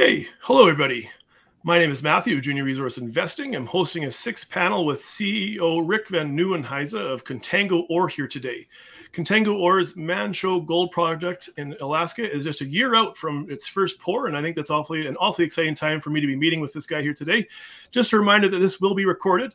Okay, hello everybody. My name is Matthew, Junior Resource Investing. I'm hosting a six panel with CEO Rick Van Nieuwenhuyse of Contango Ore here today. Contango Ore's Manh Choh Gold Project in Alaska is just a year out from its first pour, and I think that's awfully an awfully exciting time for me to be meeting with this guy here today. Just a reminder that this will be recorded.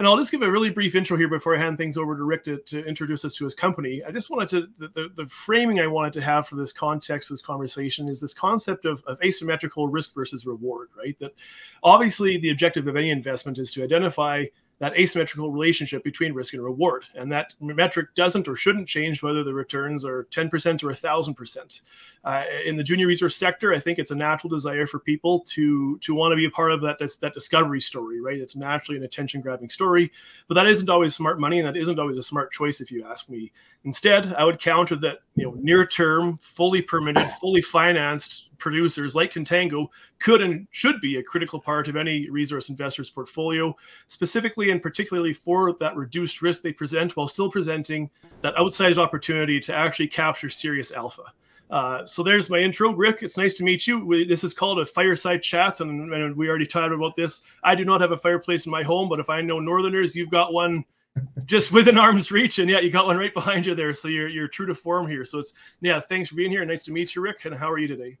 And I'll just give a really brief intro here before I hand things over to Rick to, to introduce us to his company. I just wanted to, the, the, the, framing I wanted to have for this context, this conversation is this concept of, of asymmetrical risk versus reward, right? That obviously the objective of any investment is to identify that asymmetrical relationship between risk and reward. And that metric doesn't or shouldn't change whether the returns are 10% or 1,000%. Uh, in the junior resource sector, I think it's a natural desire for people to, to want to be a part of that, that discovery story, right? It's naturally an attention grabbing story, but that isn't always smart money and that isn't always a smart choice if you ask me. Instead, I would counter that, you know, near term, fully permitted, fully financed producers like Contango could and should be a critical part of any resource investor's portfolio, specifically and particularly for that reduced risk they present while still presenting that outsized opportunity to actually capture serious alpha. Uh, so there's my intro, Rick. It's nice to meet you. We, this is called a fireside chat, and, and, we already talked about this. I do not have a fireplace in my home, but if I know Northerners, you've got one just within arm's reach, and yeah, you got one right behind you there. So you're you're true to form here. So it's yeah, thanks for being here. Nice to meet you, Rick. And how are you today?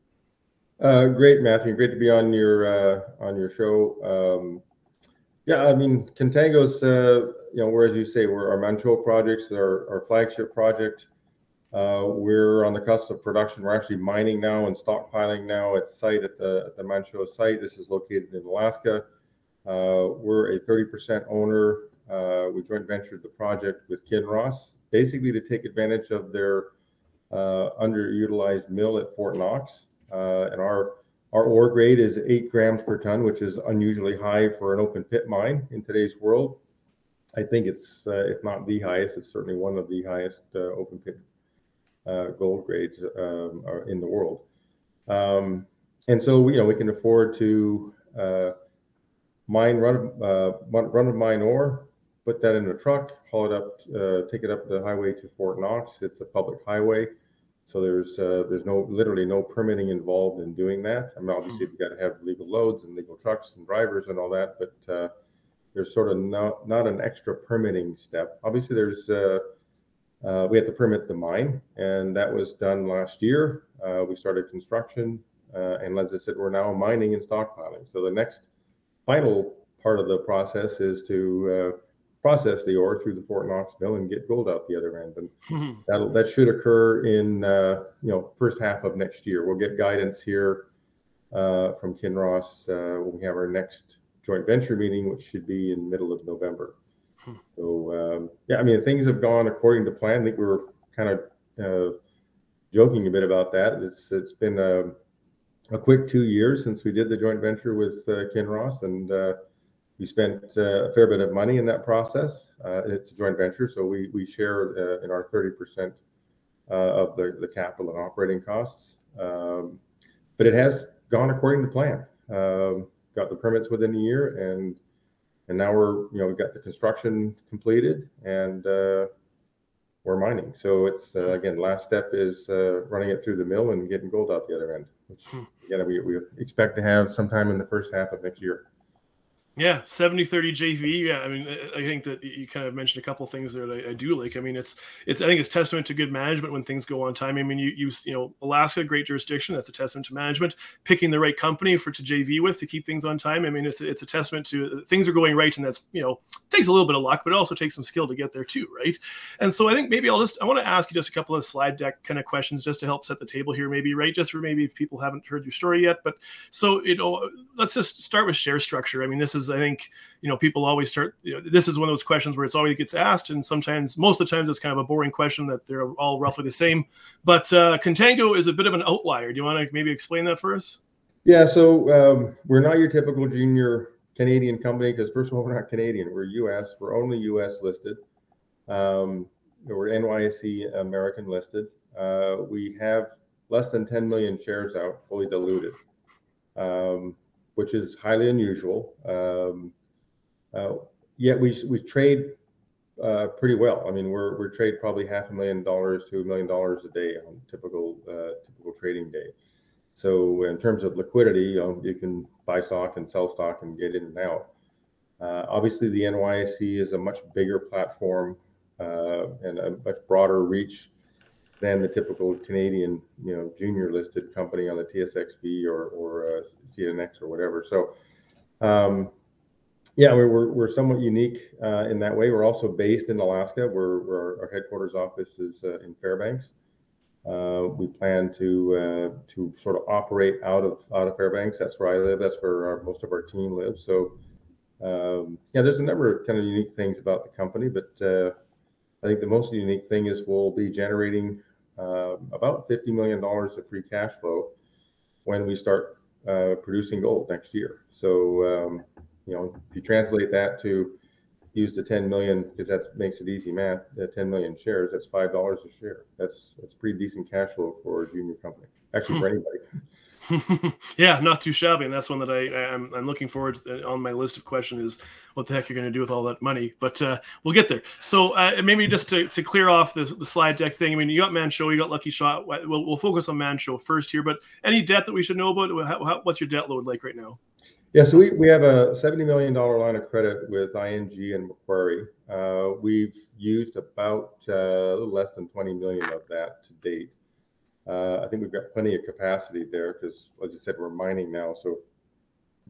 Uh, great, Matthew. Great to be on your uh, on your show. Um, yeah, I mean, Contango's, uh, you know, where as you say, we're our Choh projects, our, our flagship project. Uh, we're on the cusp of production. We're actually mining now and stockpiling now at site at the at the Manh site. This is located in Alaska. Uh, we're a 30% owner. Uh, we joint ventured the project with Kinross, basically to take advantage of their underutilized mill at Fort Knox. Uh, and our our ore grade is eight grams per ton, which is unusually high for an open pit mine in today's world. I think it's, uh, if not the highest, it's certainly one of the highest uh, open pit uh, gold grades um, are in the world. Um, and so you know, we can afford to uh, mine run uh, run of mine ore, put that in a truck, haul it up, take it up the highway to Fort Knox. It's a public highway. So there's uh, there's no literally no permitting involved in doing that. I mean, obviously you've got to have legal loads and legal trucks and drivers and all that, but uh, there's sort of not not an extra permitting step. Obviously, there's uh, uh we had to permit the mine, and that was done last year. Uh, we started construction, uh, and as I said, we're now mining and stockpiling. So the next final part of the process is to process the ore through the Fort Knox mill and get gold out the other end. And mm-hmm. that that should occur in uh, you know first half of next year. We'll get guidance here uh, from Kinross uh, when we have our next joint venture meeting, which should be in middle of November. Hmm. So um, yeah, I mean things have gone according to plan. I think we were kind of uh, joking a bit about that. It's it's been a, a, quick two years since we did the joint venture with uh, Kinross and uh, we spent uh, a fair bit of money in that process. Uh, it's a joint venture, so we we share uh, in our 30% uh, of the, the capital and operating costs. Um, but it has gone according to plan. Um, got the permits within a year, and and now we're you know we've got the construction completed and uh, we're mining. So it's uh, again last step is uh, running it through the mill and getting gold out the other end, which hmm. again we, we expect to have sometime in the first half of next year. Yeah, 70 30 JV. Yeah, I mean, I think that you kind of mentioned a couple things there that I, I, do like. I mean, it's, it's, I think it's testament to good management when things go on time. I mean, you, you, you know, Alaska, great jurisdiction. That's a testament to management. Picking the right company for to JV with to keep things on time. I mean, it's, it's a testament to uh, things are going right. And that's, you know, takes a little bit of luck, but it also takes some skill to get there too, right? And so I think maybe I'll just, I want to ask you just a couple of slide deck kind of questions just to help set the table here, maybe, right? Just for maybe if people haven't heard your story yet. But so, you know, let's just start with share structure. I mean, this is, I think, you know, people always start, you know, this is one of those questions where it's always gets asked. And sometimes, most of the times, it's kind of a boring question that they're all roughly the same. But uh, Contango is a bit of an outlier. Do you want to maybe explain that for us? Yeah. So um, we're not your typical junior Canadian company because, first of all, we're not Canadian. We're US. We're only US listed. Um, we're NYSE American listed. Uh, we have less than 10 million shares out, fully diluted. Um, which is highly unusual. Um, uh, yet we we trade uh, pretty well. I mean, we're we trade probably half a million dollars to a million dollars a day on typical uh, typical trading day. So in terms of liquidity, you, know, you can buy stock and sell stock and get in and out. Uh, obviously, the NYSE is a much bigger platform uh, and a much broader reach than the typical Canadian, you know, junior listed company on the TSXV or or uh, CNX or whatever. So, um, yeah, we're, we're, somewhat unique uh, in that way. We're also based in Alaska. We're our headquarters office is uh, in Fairbanks. Uh, we plan to uh, to sort of operate out of out of Fairbanks. That's where I live. That's where our, most of our team lives. So, um, yeah, there's a number of kind of unique things about the company, but uh, I think the most unique thing is we'll be generating uh, about $50 million of free cash flow when we start uh, producing gold next year. So, um, you know, if you translate that to use the 10 million, because that makes it easy math, the 10 million shares, that's $5 a share. That's, that's pretty decent cash flow for a junior company, actually for anybody. yeah, not too shabby, and that's one that I I'm, I'm looking forward to, uh, on my list of questions is what the heck you're going to do with all that money. But uh, we'll get there. So uh, maybe just to, to clear off the, the slide deck thing. I mean, you got Manh Choh, you got Lucky Shot. We'll, we'll focus on Manh Choh first here. But any debt that we should know about? How, how, what's your debt load like right now? Yeah, so we, we have a $70 million line of credit with ING and Macquarie. Uh, we've used about uh, less than 20 million of that to date. Uh, I think we've got plenty of capacity there because, as I said, we're mining now. So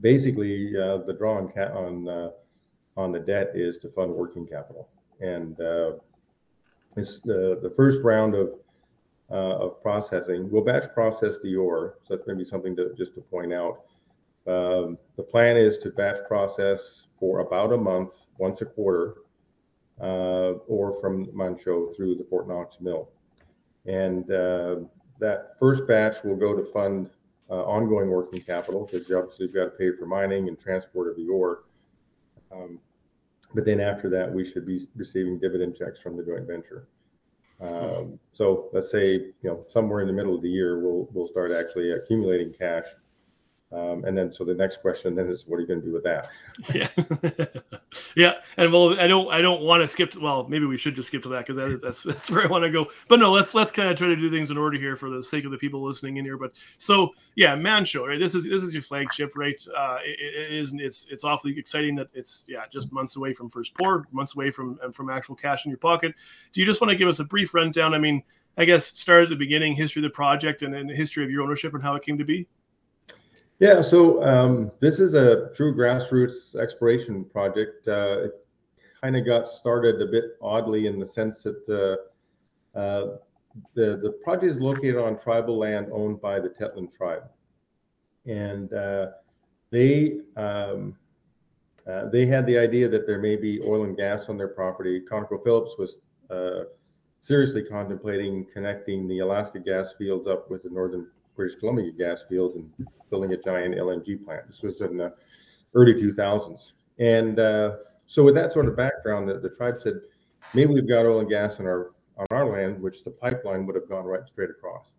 basically, uh, the draw on ca- on uh, on the debt is to fund working capital, and uh, it's the the first round of uh, of processing. We'll batch process the ore, so that's maybe something to just to point out. Um, the plan is to batch process for about a month, once a quarter, uh, or from Manh Choh through the Fort Knox mill. And that first batch will go to fund uh, ongoing working capital because you obviously you've got to pay for mining and transport of the ore. Um, but then after that, we should be receiving dividend checks from the joint venture. Um, so let's say you know somewhere in the middle of the year, we'll we'll start actually accumulating cash um, and then, so the next question then is, what are you going to do with that? yeah, yeah. And well, I don't, I don't want to skip. Well, maybe we should just skip to that because that is, that's that's where I want to go. But no, let's let's kind of try to do things in order here for the sake of the people listening in here. But so yeah, Manh Choh, right? This is this is your flagship, right? Uh, it, it is it's it's awfully exciting that it's yeah just months away from first pour, months away from from actual cash in your pocket. Do you just want to give us a brief rundown? I mean, I guess start at the beginning, history of the project, and then the history of your ownership and how it came to be. Yeah, so um, this is a true grassroots exploration project. Uh, it kind of got started a bit oddly in the sense that uh, uh, the the project is located on tribal land owned by the Tetlin tribe, and uh, they um, uh, they had the idea that there may be oil and gas on their property. ConocoPhillips was seriously contemplating connecting the Alaska gas fields up with the northern British Columbia gas fields and building a giant LNG plant. This was in the early 2000s. And uh, so, with that sort of background, the, the tribe said, maybe we've got oil and gas in our on our land, which the pipeline would have gone right straight across.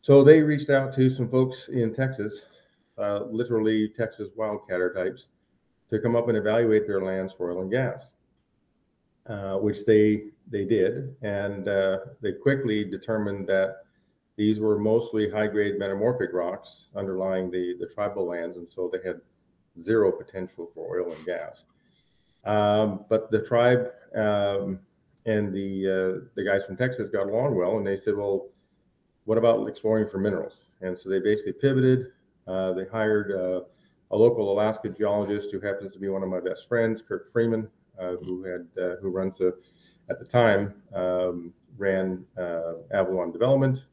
So they reached out to some folks in Texas, uh, literally Texas wildcatter types, to come up and evaluate their lands for oil and gas, uh, which they they did, and uh, they quickly determined that these were mostly high-grade metamorphic rocks underlying the, the tribal lands, and so they had zero potential for oil and gas. Um, but the tribe um, and the uh, the guys from Texas got along well, and they said, "Well, what about exploring for minerals?" And so they basically pivoted. Uh, they hired uh, a local Alaska geologist who happens to be one of my best friends, Kurt Freeman, uh, who had uh, who runs a at the time um, ran uh, Avalon Development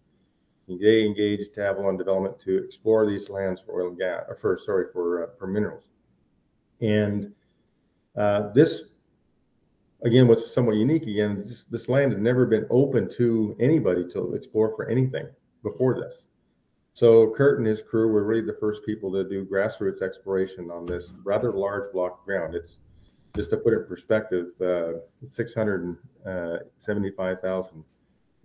they engaged Avalon Development to explore these lands for oil and gas, or for sorry for uh, for minerals. And uh, this, again, what's somewhat unique again, this, this land had never been open to anybody to explore for anything before this. So Kurt and his crew were really the first people to do grassroots exploration on this rather large block of ground. It's just to put it in perspective, uh, 675,000 uh,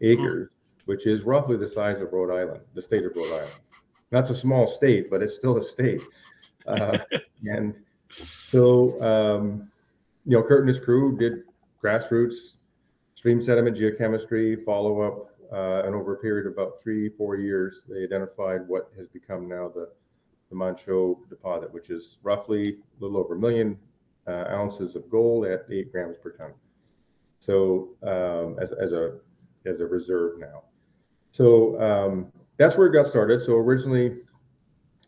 acres which is roughly the size of Rhode Island, the state of Rhode Island. That's a small state, but it's still a state. Uh, and so, um, you know, Kurt and his crew did grassroots stream sediment geochemistry follow up, uh, and over a period of about three, four years, they identified what has become now the the Manh Choh deposit, which is roughly a little over a million uh, ounces of gold at eight grams per ton. So um, as, as a as a reserve now. So um, that's where it got started. So originally,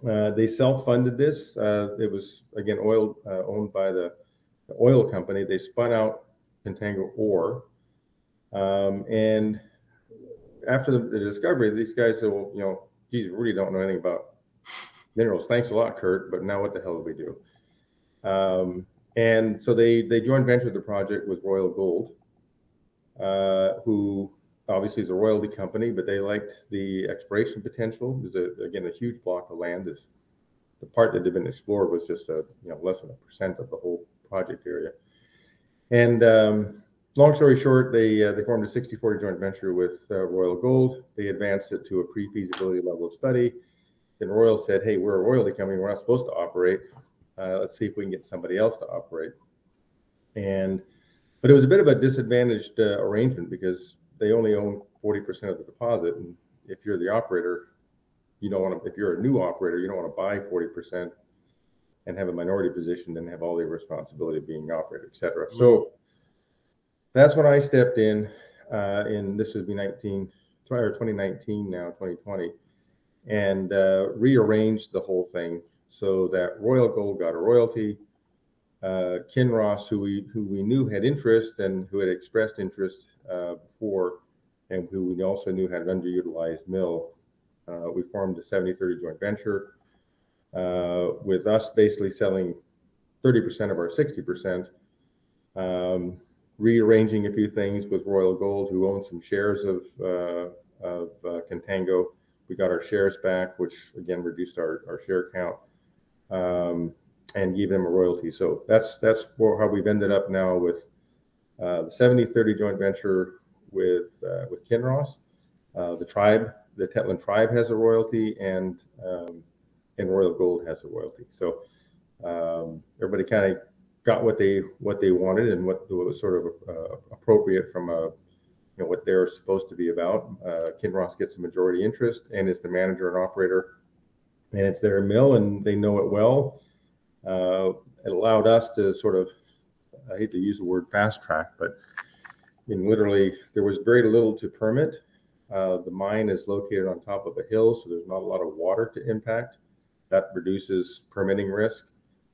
uh, they self-funded this. Uh, it was again oil uh, owned by the, the, oil company. They spun out Contango ore, um, and after the, the, discovery, these guys said, "Well, you know, geez, we really don't know anything about minerals. Thanks a lot, Kurt, but now what the hell do we do?" Um, and so they they joined venture the project with Royal Gold, uh, who obviously is a royalty company, but they liked the exploration potential. There's a, again a huge block of land. Is the part that had been explored was just a you know less than a percent of the whole project area. And um, long story short, they uh, they formed a 60-40 joint venture with uh, Royal Gold. They advanced it to a pre-feasibility level of study. Then Royal said, "Hey, we're a royalty company. We're not supposed to operate. Uh, let's see if we can get somebody else to operate." And but it was a bit of a disadvantaged uh, arrangement because they only own 40% of the deposit. And if you're the operator, you don't want to, if you're a new operator, you don't want to buy 40% and have a minority position and have all the responsibility of being operator, et cetera. Mm-hmm. So that's when I stepped in, uh, in this would be 19, or 2019 now, 2020, and uh, rearranged the whole thing so that Royal Gold got a royalty. Uh, Kinross, who we who we knew had interest and who had expressed interest uh, before, and who we also knew had an underutilized mill. Uh, we formed a 70-30 joint venture uh, with us basically selling 30% of our 60%, um, rearranging a few things with Royal Gold, who owned some shares of, uh, of uh, Contango. We got our shares back, which again reduced our, our share count. Um, and gave them a royalty. So that's that's how we've ended up now with uh, the 70-30 joint venture with uh, with Kinross. Uh, the tribe, the Tetlin tribe, has a royalty, and um, and Royal Gold has a royalty. So um, everybody kind of got what they what they wanted and what, what was sort of uh, appropriate from a you know what they're supposed to be about. Uh, Kinross gets a majority interest and is the manager and operator, and it's their mill, and they know it well. Uh, it allowed us to sort of I hate to use the word fast track, but I mean, literally, there was very little to permit. Uh, the mine is located on top of a hill, so there's not a lot of water to impact. That reduces permitting risk.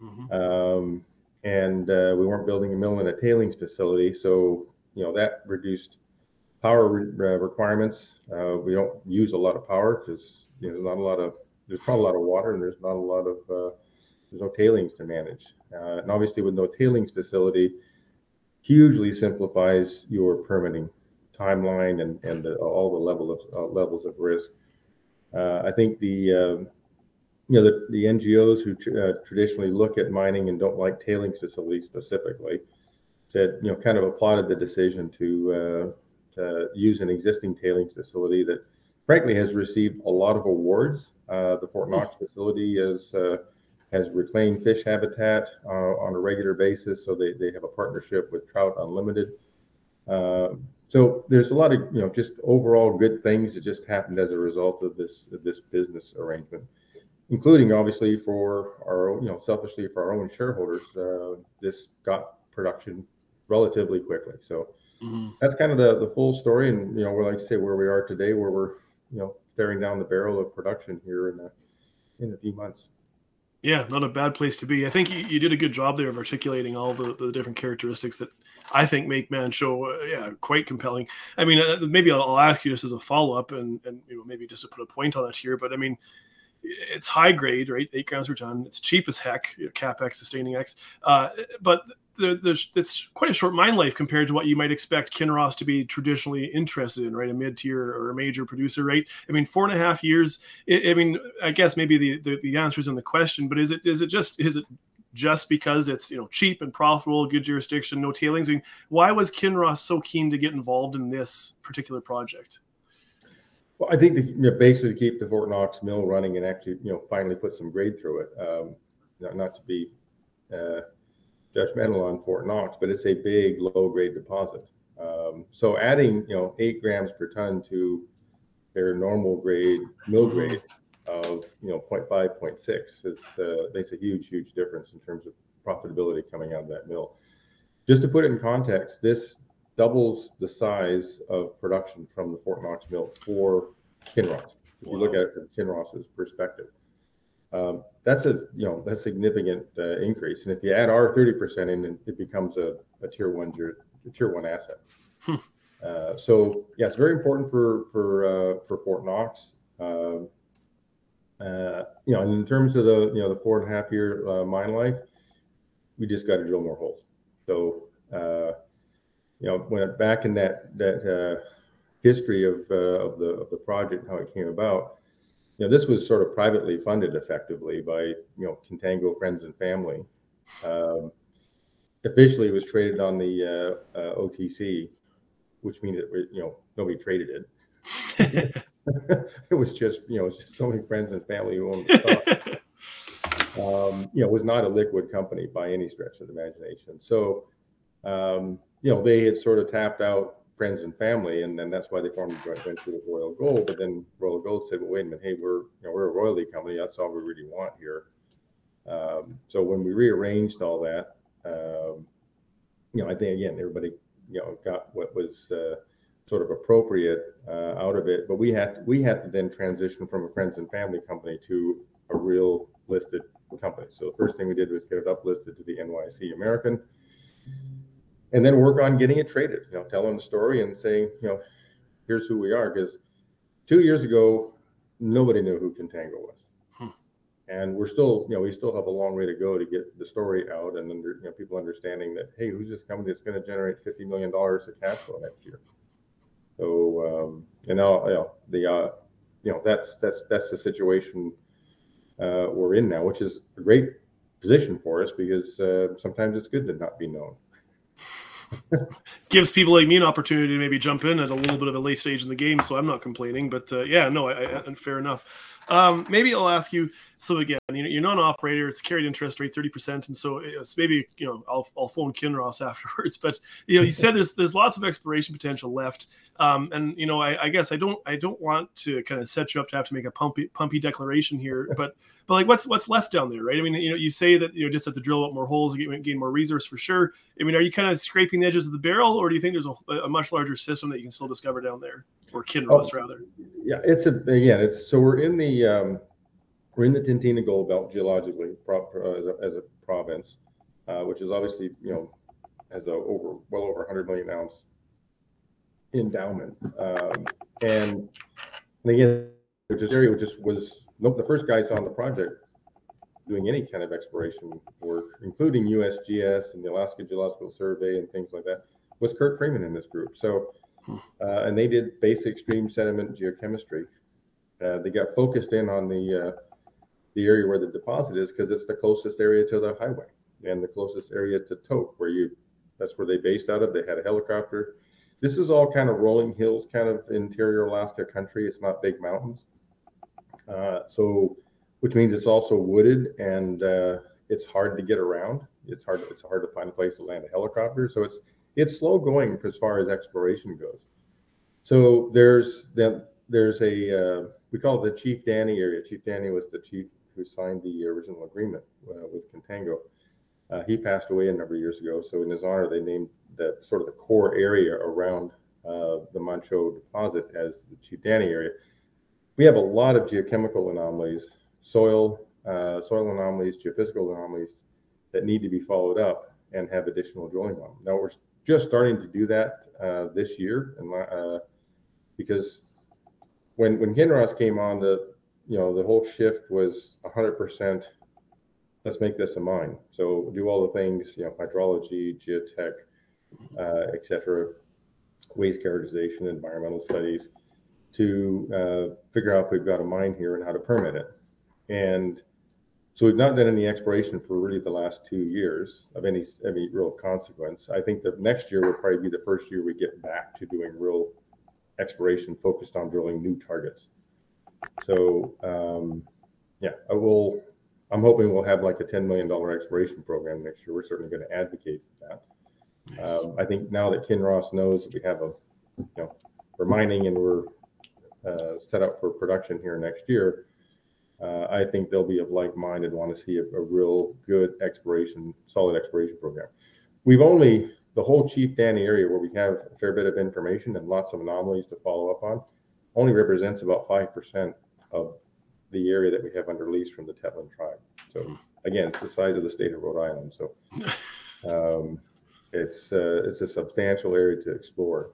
Mm-hmm. Um, and uh, we weren't building a mill in a tailings facility, so you know that reduced power re- uh, requirements. Uh, we don't use a lot of power because you know, there's not a lot of there's not a lot of water and there's not a lot of uh, there's no tailings to manage. Uh, and obviously, with no tailings facility, hugely simplifies your permitting timeline and, and the, all the level of uh, levels of risk. Uh, I think the uh, you know the, the NGOs who tr- uh, traditionally look at mining and don't like tailings facilities specifically said you know kind of applauded the decision to, uh, to use an existing tailings facility that frankly has received a lot of awards. the Fort Knox facility is has reclaimed fish habitat uh, on a regular basis. So they, they have a partnership with Trout Unlimited. Uh, so there's a lot of you know just overall good things that just happened as a result of this of this business arrangement, including obviously for our you know selfishly for our own shareholders. Uh, this got production relatively quickly. So mm-hmm. that's kind of the the full story, and you know we're like to say where we are today, where we're you know staring down the barrel of production here in a in a few months. Yeah, not a bad place to be. I think you, you did a good job there of articulating all the, the different characteristics that I think make Manh Choh uh, yeah, quite compelling. I mean, uh, maybe I'll, I'll, ask you just as a follow up, and and you know, maybe just to put a point on it here. But I mean, it's high grade, right? Eight grams per ton. It's cheap as heck, you know, capex, sustaining X. Uh, but there's it's quite a short mine life compared to what you might expect Kinross to be traditionally interested in, right? A mid tier or a major producer, right? I mean, four and a half years. I, I mean, I guess maybe the, the the answer is in the question, but is it is it just is it just because it's you know cheap and profitable, good jurisdiction, no tailings? I mean, why was Kinross so keen to get involved in this particular project? Well, I think the, you know, basically to keep the Fort Knox mill running and actually, you know, finally put some grade through it. Um, not, not to be uh, judgmental on Fort Knox, but it's a big low grade deposit. Um, so adding, you know, eight grams per ton to their normal grade mill grade of you know 0.5, 0.6 is uh, makes a huge, huge difference in terms of profitability coming out of that mill. Just to put it in context, this doubles the size of production from the Fort Knox mill for Kinross. If you look at it from Kinross's perspective, um, that's a you know that's significant uh, increase. And if you add our thirty percent in, it becomes a, a tier one a tier one asset. Hmm. Uh, so yeah, it's very important for for uh, for Fort Knox. Um, uh, you know, and in terms of the you know the four and a half year uh, mine life, we just got to drill more holes. So uh, you know, when back in that that uh, history of uh, of the of the project, how it came about, you know, this was sort of privately funded effectively by you know Contango friends and family. Um, officially, it was traded on the uh, uh, OTC, which means it you know nobody traded it. it was just you know it's just only friends and family who owned the stock. um, you know, it was not a liquid company by any stretch of the imagination. So, um, you know, they had sort of tapped out friends and family, and then that's why they formed a joint venture with Royal Gold. But then Royal Gold said, "Well, wait a minute, hey, we're you know we're a royalty company. That's all we really want here." Um, so when we rearranged all that, um, you know, I think again everybody you know got what was uh, sort of appropriate uh, out of it. But we had we had to then transition from a friends and family company to a real listed company. So the first thing we did was get it uplisted to the NYSE American, and then work on getting it traded. You know, telling the story and saying, you know, here's who we are. Because two years ago, nobody knew who Contango was, Hmm. and we're still, you know, we still have a long way to go to get the story out and under, you know, people understanding that, hey, who's this company that's going to generate fifty million dollars of cash flow next year? So, um, and now, you know, the, uh, you know, that's that's that's the situation uh, we're in now, which is a great position for us because uh, sometimes it's good to not be known. gives people like me an opportunity to maybe jump in at a little bit of a late stage in the game. So I'm not complaining, but uh, yeah, no, I, I, fair enough. Um, maybe I'll ask you. So again, you know, you're not an operator. It's carried interest rate thirty percent, and so it's maybe you know I'll, I'll phone Kinross afterwards. But you know, you said there's there's lots of exploration potential left, um, and you know, I, I guess I don't I don't want to kind of set you up to have to make a pumpy pumpy declaration here, but but like what's what's left down there, right? I mean, you know, you say that you know just have to drill out more holes and gain, gain more resource for sure. I mean, are you kind of scraping the edges of the barrel, or do you think there's a, a much larger system that you can still discover down there, or Kinross Oh. rather? Yeah, it's a again, it's so we're in the um, we're in the Tintina Gold Belt geologically pro, as, a, as a province, uh, which is obviously you know has a over well over 100 million ounce endowment, um, and, and again, which is area which just was nope, the first guys on the project doing any kind of exploration work, including USGS and the Alaska Geological Survey and things like that, was Kurt Freeman in this group. So, uh, and they did basic stream sediment geochemistry. Uh, they got focused in on the uh, the area where the deposit is because it's the closest area to the highway and the closest area to Tok, where you that's where they based out of. They had a helicopter. This is all kind of rolling hills, kind of interior Alaska country. It's not big mountains, uh, so which means it's also wooded and uh, it's hard to get around. It's hard. It's hard to find a place to land a helicopter. So it's it's slow going as far as exploration goes. So there's then there's a uh, we call it the Chief Danny area. Chief Danny was the chief who signed the original agreement uh, with Contango. Uh, he passed away a number of years ago. So in his honor, they named that sort of the core area around uh, the Manh Choh deposit as the Chief Danny area. We have a lot of geochemical anomalies, soil uh, soil anomalies, geophysical anomalies that need to be followed up and have additional drilling on. Now we're just starting to do that uh, this year, and uh, because when when Kinross came on, the you know the whole shift was 100%. Let's make this a mine. So do all the things, you know, hydrology, geotech, uh, etc., waste characterization, environmental studies, to uh, figure out if we've got a mine here and how to permit it. And so we've not done any exploration for really the last two years of any any real consequence. I think that next year will probably be the first year we get back to doing real exploration focused on drilling new targets. So um, yeah, I will. I'm hoping we'll have like a $10 million exploration program next year. We're certainly going to advocate for that. Nice. Um, I think now that Kinross knows that we have a, you know, we're mining and we're uh, set up for production here next year, uh, I think they'll be of like mind and want to see a, a, real good exploration, solid exploration program. We've only the whole Chief Danny area where we have a fair bit of information and lots of anomalies to follow up on, only represents about five percent of the area that we have under lease from the Tetlin tribe. So hmm. again, it's the size of the state of Rhode Island. So um, it's uh, it's a substantial area to explore.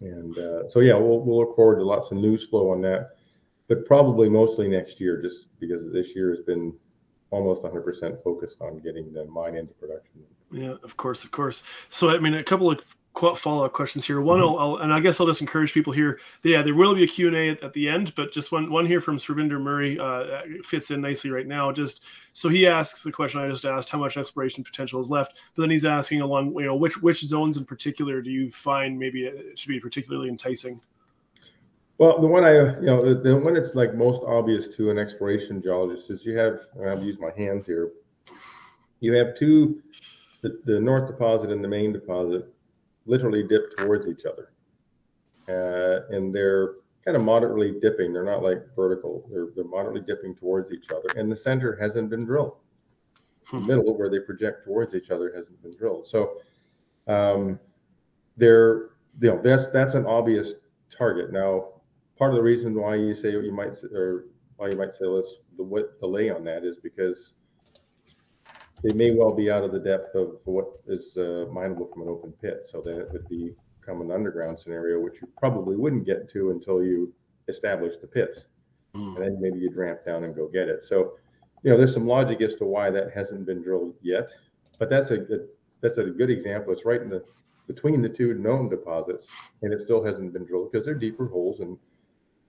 And uh, so yeah, we'll we'll look forward to lots of news flow on that but probably mostly next year, just because this year has been almost 100% focused on getting the mine into production. Yeah, of course, of course. So, I mean, a couple of follow-up questions here. One, mm-hmm. I'll, and I guess I'll just encourage people here. Yeah, there will be a Q&A at, at, the end, but just one one here from Sravinder Murray uh, fits in nicely right now. Just so he asks the question I just asked, how much exploration potential is left? But then he's asking along, you know, which which zones in particular do you find maybe it should be particularly enticing? Well, the one I, you know, the one that's like most obvious to an exploration geologist is you have, I'll use my hands here. You have two, the, the north deposit and the main deposit literally dip towards each other. Uh, and they're kind of moderately dipping. They're not like vertical. They're, they're moderately dipping towards each other. And the center hasn't been drilled. The hmm. middle where they project towards each other hasn't been drilled. So um, they're, you know, that's, that's an obvious target. Now, part of the reason why you say you might or why you might say let's the what delay on that is because they may well be out of the depth of what is uh, mineable from an open pit. So then it would become an underground scenario, which you probably wouldn't get to until you establish the pits, mm. and then maybe you'd ramp down and go get it. So you know, there's some logic as to why that hasn't been drilled yet, but that's a good that's a good example. It's right in the between the two known deposits, and it still hasn't been drilled because they're deeper holes and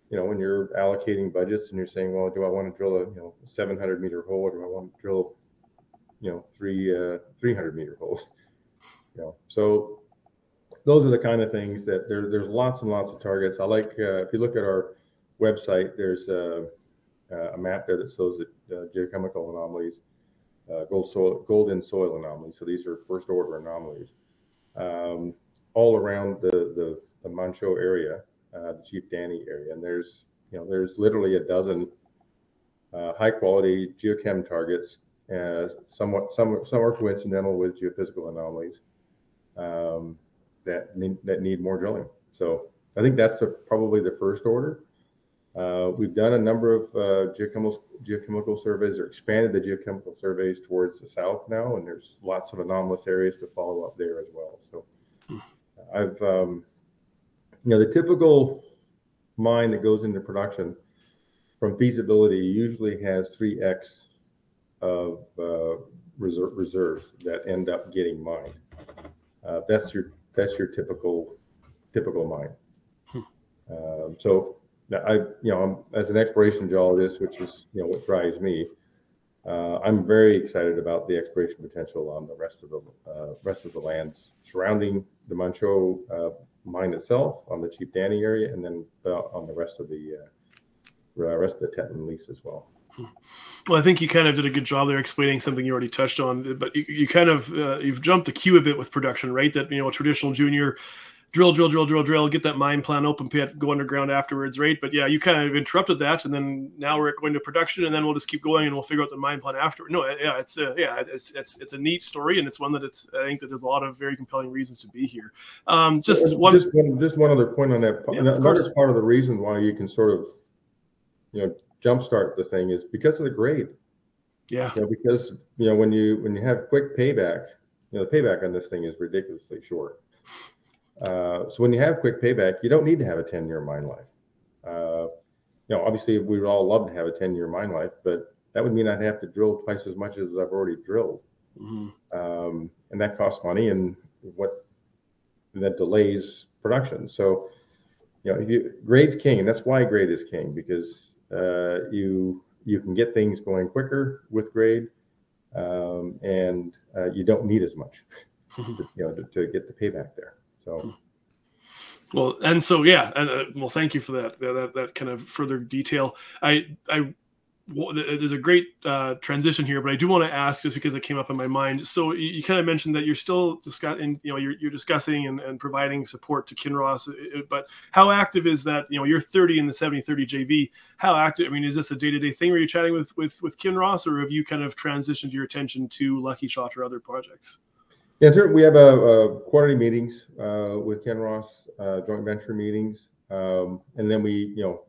you know, when you're allocating budgets and you're saying, well, do I want to drill a, you know, 700 meter hole or do I want to drill, you know, three, uh, 300 meter holes? You know, so those are the kind of things that there, there's lots and lots of targets. I like, uh, if you look at our website, there's a, a map there that shows the uh, geochemical anomalies, uh, gold soil, gold in soil anomalies. So these are first order anomalies um, all around the, the, the Manh Choh area uh, the Chief Danny area, and there's you know there's literally a dozen uh, high quality geochem targets, uh, somewhat some some are coincidental with geophysical anomalies um, that need, that need more drilling. So I think that's the, probably the first order. Uh, we've done a number of uh, geochemical geochemical surveys, or expanded the geochemical surveys towards the south now, and there's lots of anomalous areas to follow up there as well. So hmm. I've um, you know, the typical mine that goes into production from feasibility usually has 3x of uh, reserve, reserves that end up getting mined. Uh, that's your that's your typical typical mine. Hmm. Um, so I, you know, I'm, as an exploration geologist, which is you know what drives me, uh, I'm very excited about the exploration potential on the rest of the uh, rest of the lands surrounding the Manh Choh uh, mine itself on the Chief Danny area, and then on the rest of the uh, rest of the Tetlin lease as well. Well, I think you kind of did a good job there explaining something you already touched on, but you, you kind of uh, you've jumped the queue a bit with production, right? That you know, a traditional junior drill, drill, drill, drill, drill, get that mine plan open pit, go underground afterwards, right? But yeah, you kind of interrupted that, and then now we're going to production, and then we'll just keep going, and we'll figure out the mine plan after. No, yeah, it's a, yeah, it's it's it's a neat story, and it's one that it's I think that there's a lot of very compelling reasons to be here. Um, just one, just one, just one other point on that. Yeah, Another part of the reason why you can sort of, you know, jumpstart the thing is because of the grade. Yeah. You know, because you know when you when you have quick payback, you know, the payback on this thing is ridiculously short. Uh, so when you have quick payback, you don't need to have a 10 year mine life. Uh, you know, obviously we would all love to have a 10 year mine life, but that would mean I'd have to drill twice as much as I've already drilled. Mm-hmm. Um, and that costs money and what that delays production. So, you know, you, grade's king, and that's why grade is king because uh, you you can get things going quicker with grade, um, and uh, you don't need as much, you know, to, to, get the payback there. So, Well, and so yeah, and uh, well, thank you for that, that that kind of further detail. I I there's a great uh, transition here, but I do want to ask just because it came up in my mind. So you, you kind of mentioned that you're still discussing, you know, you're, you're discussing and, and, providing support to Kinross, uh, uh, but how active is that? You know, you're 30 in the 70-30 JV. How active? I mean, is this a day-to-day thing where you're chatting with with with Kinross, or have you kind of transitioned your attention to Lucky Shot or other projects? Yeah, certainly we have a, a quarterly meetings uh, with Kinross, uh, joint venture meetings, um, and then we, you know,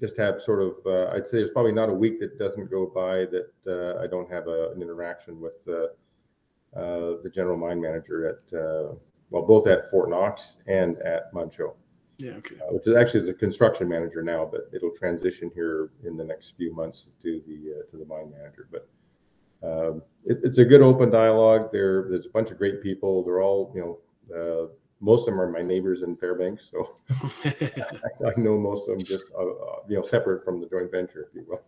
just have sort of, uh, I'd say there's probably not a week that doesn't go by that uh, I don't have a, an interaction with uh, uh the general mine manager at, uh, well, both at Fort Knox and at Manh Choh. Yeah, okay. Which is actually a construction manager now, but it'll transition here in the next few months to the to the mine manager. But um, it, it's a good open dialogue. There, there's a bunch of great people. They're all, you know, most of them are my neighbors in Fairbanks, so I, know most of them just uh, uh, you know separate from the joint venture, if you will.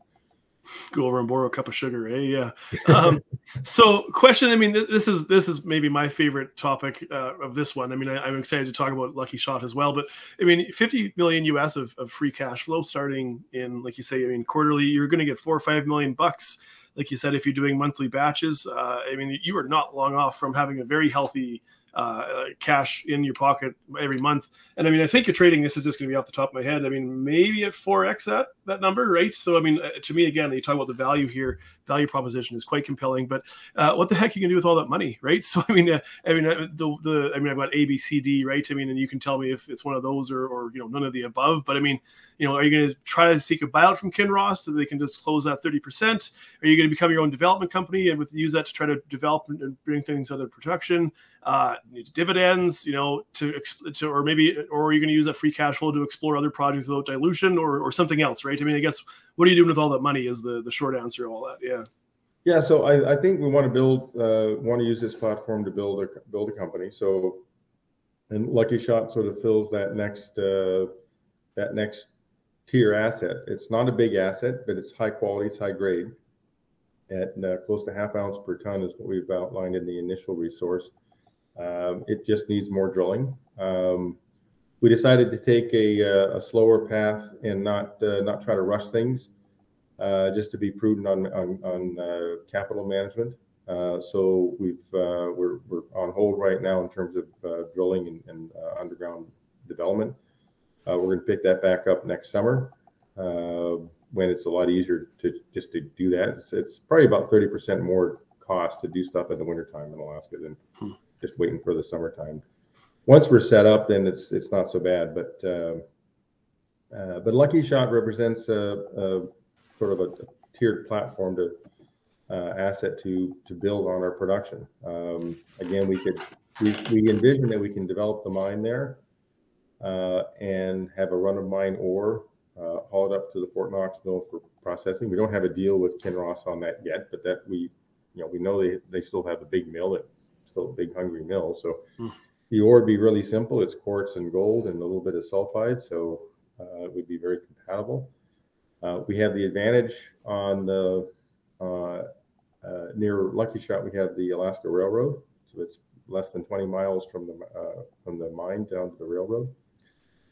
Go over and borrow a cup of sugar, eh? Yeah. Um, so, question. I mean, this is this is maybe my favorite topic uh, of this one. I mean, I, am excited to talk about Lucky Shot as well. But I mean, 50 million US of, of free cash flow starting in, like you say, I mean, quarterly, you're going to get four or five million bucks. Like you said, if you're doing monthly batches, uh, I mean, you are not long off from having a very healthy uh, cash in your pocket every month. And I mean, I think you're trading. This is just going to be off the top of my head. I mean, maybe at four x that that number, right? So I mean, uh, to me, again, you talk about the value here. Value proposition is quite compelling. But uh, what the heck you can do with all that money, right? So I mean, uh, I mean, uh, the the I mean, I've got A, B, C, D, right? I mean, and you can tell me if it's one of those or or you know none of the above. But I mean, you know, are you going to try to seek a buyout from Kinross so they can disclose that thirty percent? Are you going to become your own development company and with use that to try to develop and bring things under production? Uh, dividends, you know, to, to or maybe or are you going to use that free cash flow to explore other projects without dilution or, or something else, right? I mean, I guess what are you doing with all that money is the the short answer to all that. Yeah. Yeah, so I, I think we want to build, uh, want to use this platform to build a build a company. So, and Lucky Shot sort of fills that next uh, that next tier asset. It's not a big asset, but it's high quality, it's high grade. At uh, close to half ounce per ton is what we've outlined in the initial resource. Um, it just needs more drilling. Um, we decided to take a, uh, a slower path and not uh, not try to rush things, uh, just to be prudent on on, on uh, capital management. Uh, so we've uh, we're, we're on hold right now in terms of drilling and, and underground development. we're going to pick that back up next summer when it's a lot easier to just to do that. It's, it's probably about thirty percent more cost to do stuff in the wintertime in Alaska than hmm. just waiting for the summertime once we're set up, then it's it's not so bad. But uh, uh, but Lucky Shot represents a, a sort of a, tiered platform to uh, asset to to build on our production. Um, again, we could we, we envision that we can develop the mine there uh, and have a run of mine ore uh, hauled up to the Fort Knox mill for processing. We don't have a deal with Kinross on that yet, but that we you know we know they they still have a big mill, that still a big hungry mill, so. Mm the ore would be really simple. It's quartz and gold and a little bit of sulfide, so uh, it would be very compatible. Uh, we have the advantage on the uh, uh near Lucky Shot. We have the Alaska Railroad, so it's less than 20 miles from the uh, from the mine down to the railroad.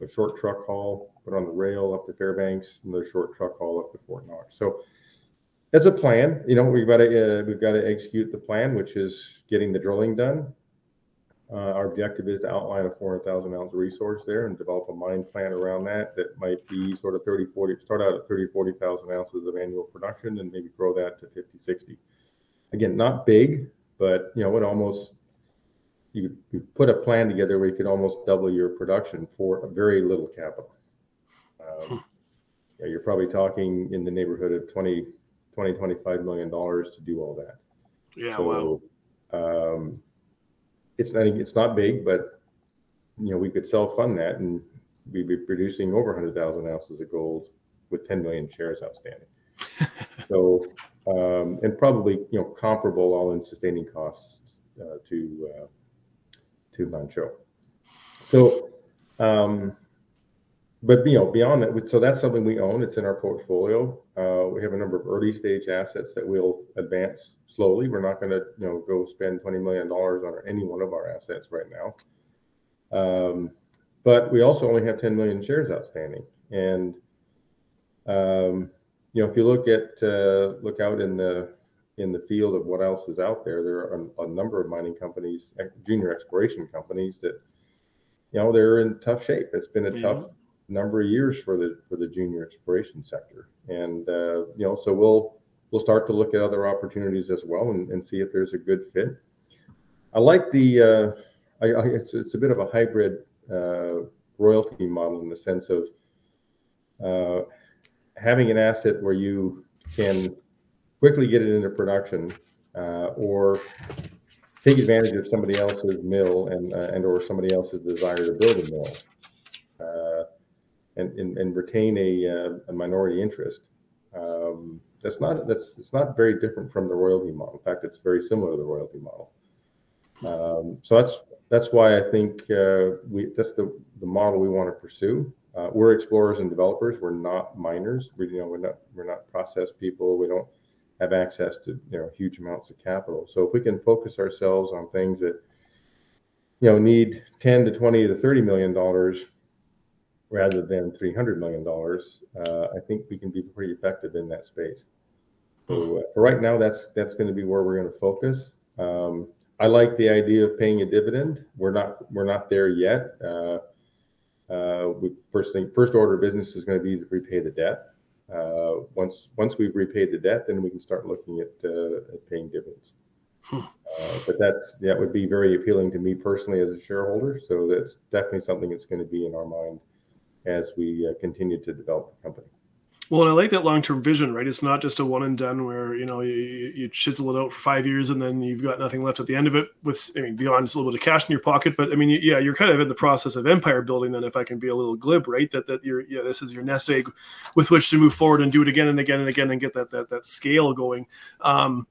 A short truck haul, put on the rail up to Fairbanks, and the short truck haul up to Fort Knox. So that's a plan. You know, we've got to uh, we've got to execute the plan, which is getting the drilling done, uh, our objective is to outline a 400,000 ounce resource there and develop a mine plan around that that might be sort of 30, 40, start out at 30, 40,000 ounces of annual production and maybe grow that to 50, 60. Again, not big, but you know, it almost, you, you put a plan together where you could almost double your production for a very little capital. Um, hmm. yeah, you're probably talking in the neighborhood of 20, 20, 25 million dollars to do all that. Yeah. So, wow. Um, it's not it's not big, but you know we could self fund that and we'd be producing over 100,000 ounces of gold with 10 million shares outstanding. so um, and probably you know comparable all-in sustaining costs uh, to uh, to Manh Choh. So, um, but you know beyond that, so that's something we own. It's in our portfolio. Uh, we have a number of early stage assets that we'll advance slowly. We're not going to, you know, go spend twenty million dollars on any one of our assets right now. Um, but we also only have 10 million shares outstanding. And um, you know, if you look at uh, look out in the in the field of what else is out there, there are a, a, number of mining companies, junior exploration companies that you know they're in tough shape. It's been a yeah. tough number of years for the for the junior exploration sector, and uh, you know, so we'll we'll start to look at other opportunities as well and, and see if there's a good fit. I like the uh, I, I, it's it's a bit of a hybrid uh, royalty model in the sense of uh, having an asset where you can quickly get it into production uh, or take advantage of somebody else's mill and uh, and or somebody else's desire to build a mill uh, and, and, and retain a, uh, a minority interest. Um, that's not that's it's not very different from the royalty model. In fact, it's very similar to the royalty model. Um, so that's that's why I think uh, we that's the the model we want to pursue. Uh, we're explorers and developers. We're not miners. We you know we're not we're not process people. We don't have access to you know huge amounts of capital. So if we can focus ourselves on things that you know need 10 to 20 to 30 million dollars rather than 300 million dollars, uh, I think we can be pretty effective in that space. So uh, for right now, that's that's going to be where we're going to focus. Um, I like the idea of paying a dividend. We're not we're not there yet. Uh, uh, we, first thing, first order of business is going to be to repay the debt. Uh, once once we've repaid the debt, then we can start looking at, uh, at paying dividends. Hmm. Uh, but that's that would be very appealing to me personally as a shareholder. So that's definitely something that's going to be in our mind as we uh, continue to develop the company. Well, and I like that long term vision, right? It's not just a one and done where you know you, you chisel it out for five years and then you've got nothing left at the end of it. With I mean, beyond just a little bit of cash in your pocket, but I mean, yeah, you're kind of in the process of empire building. Then, if I can be a little glib, right? That that you're yeah, this is your nest egg with which to move forward and do it again and again and again and get that that that scale going. Um,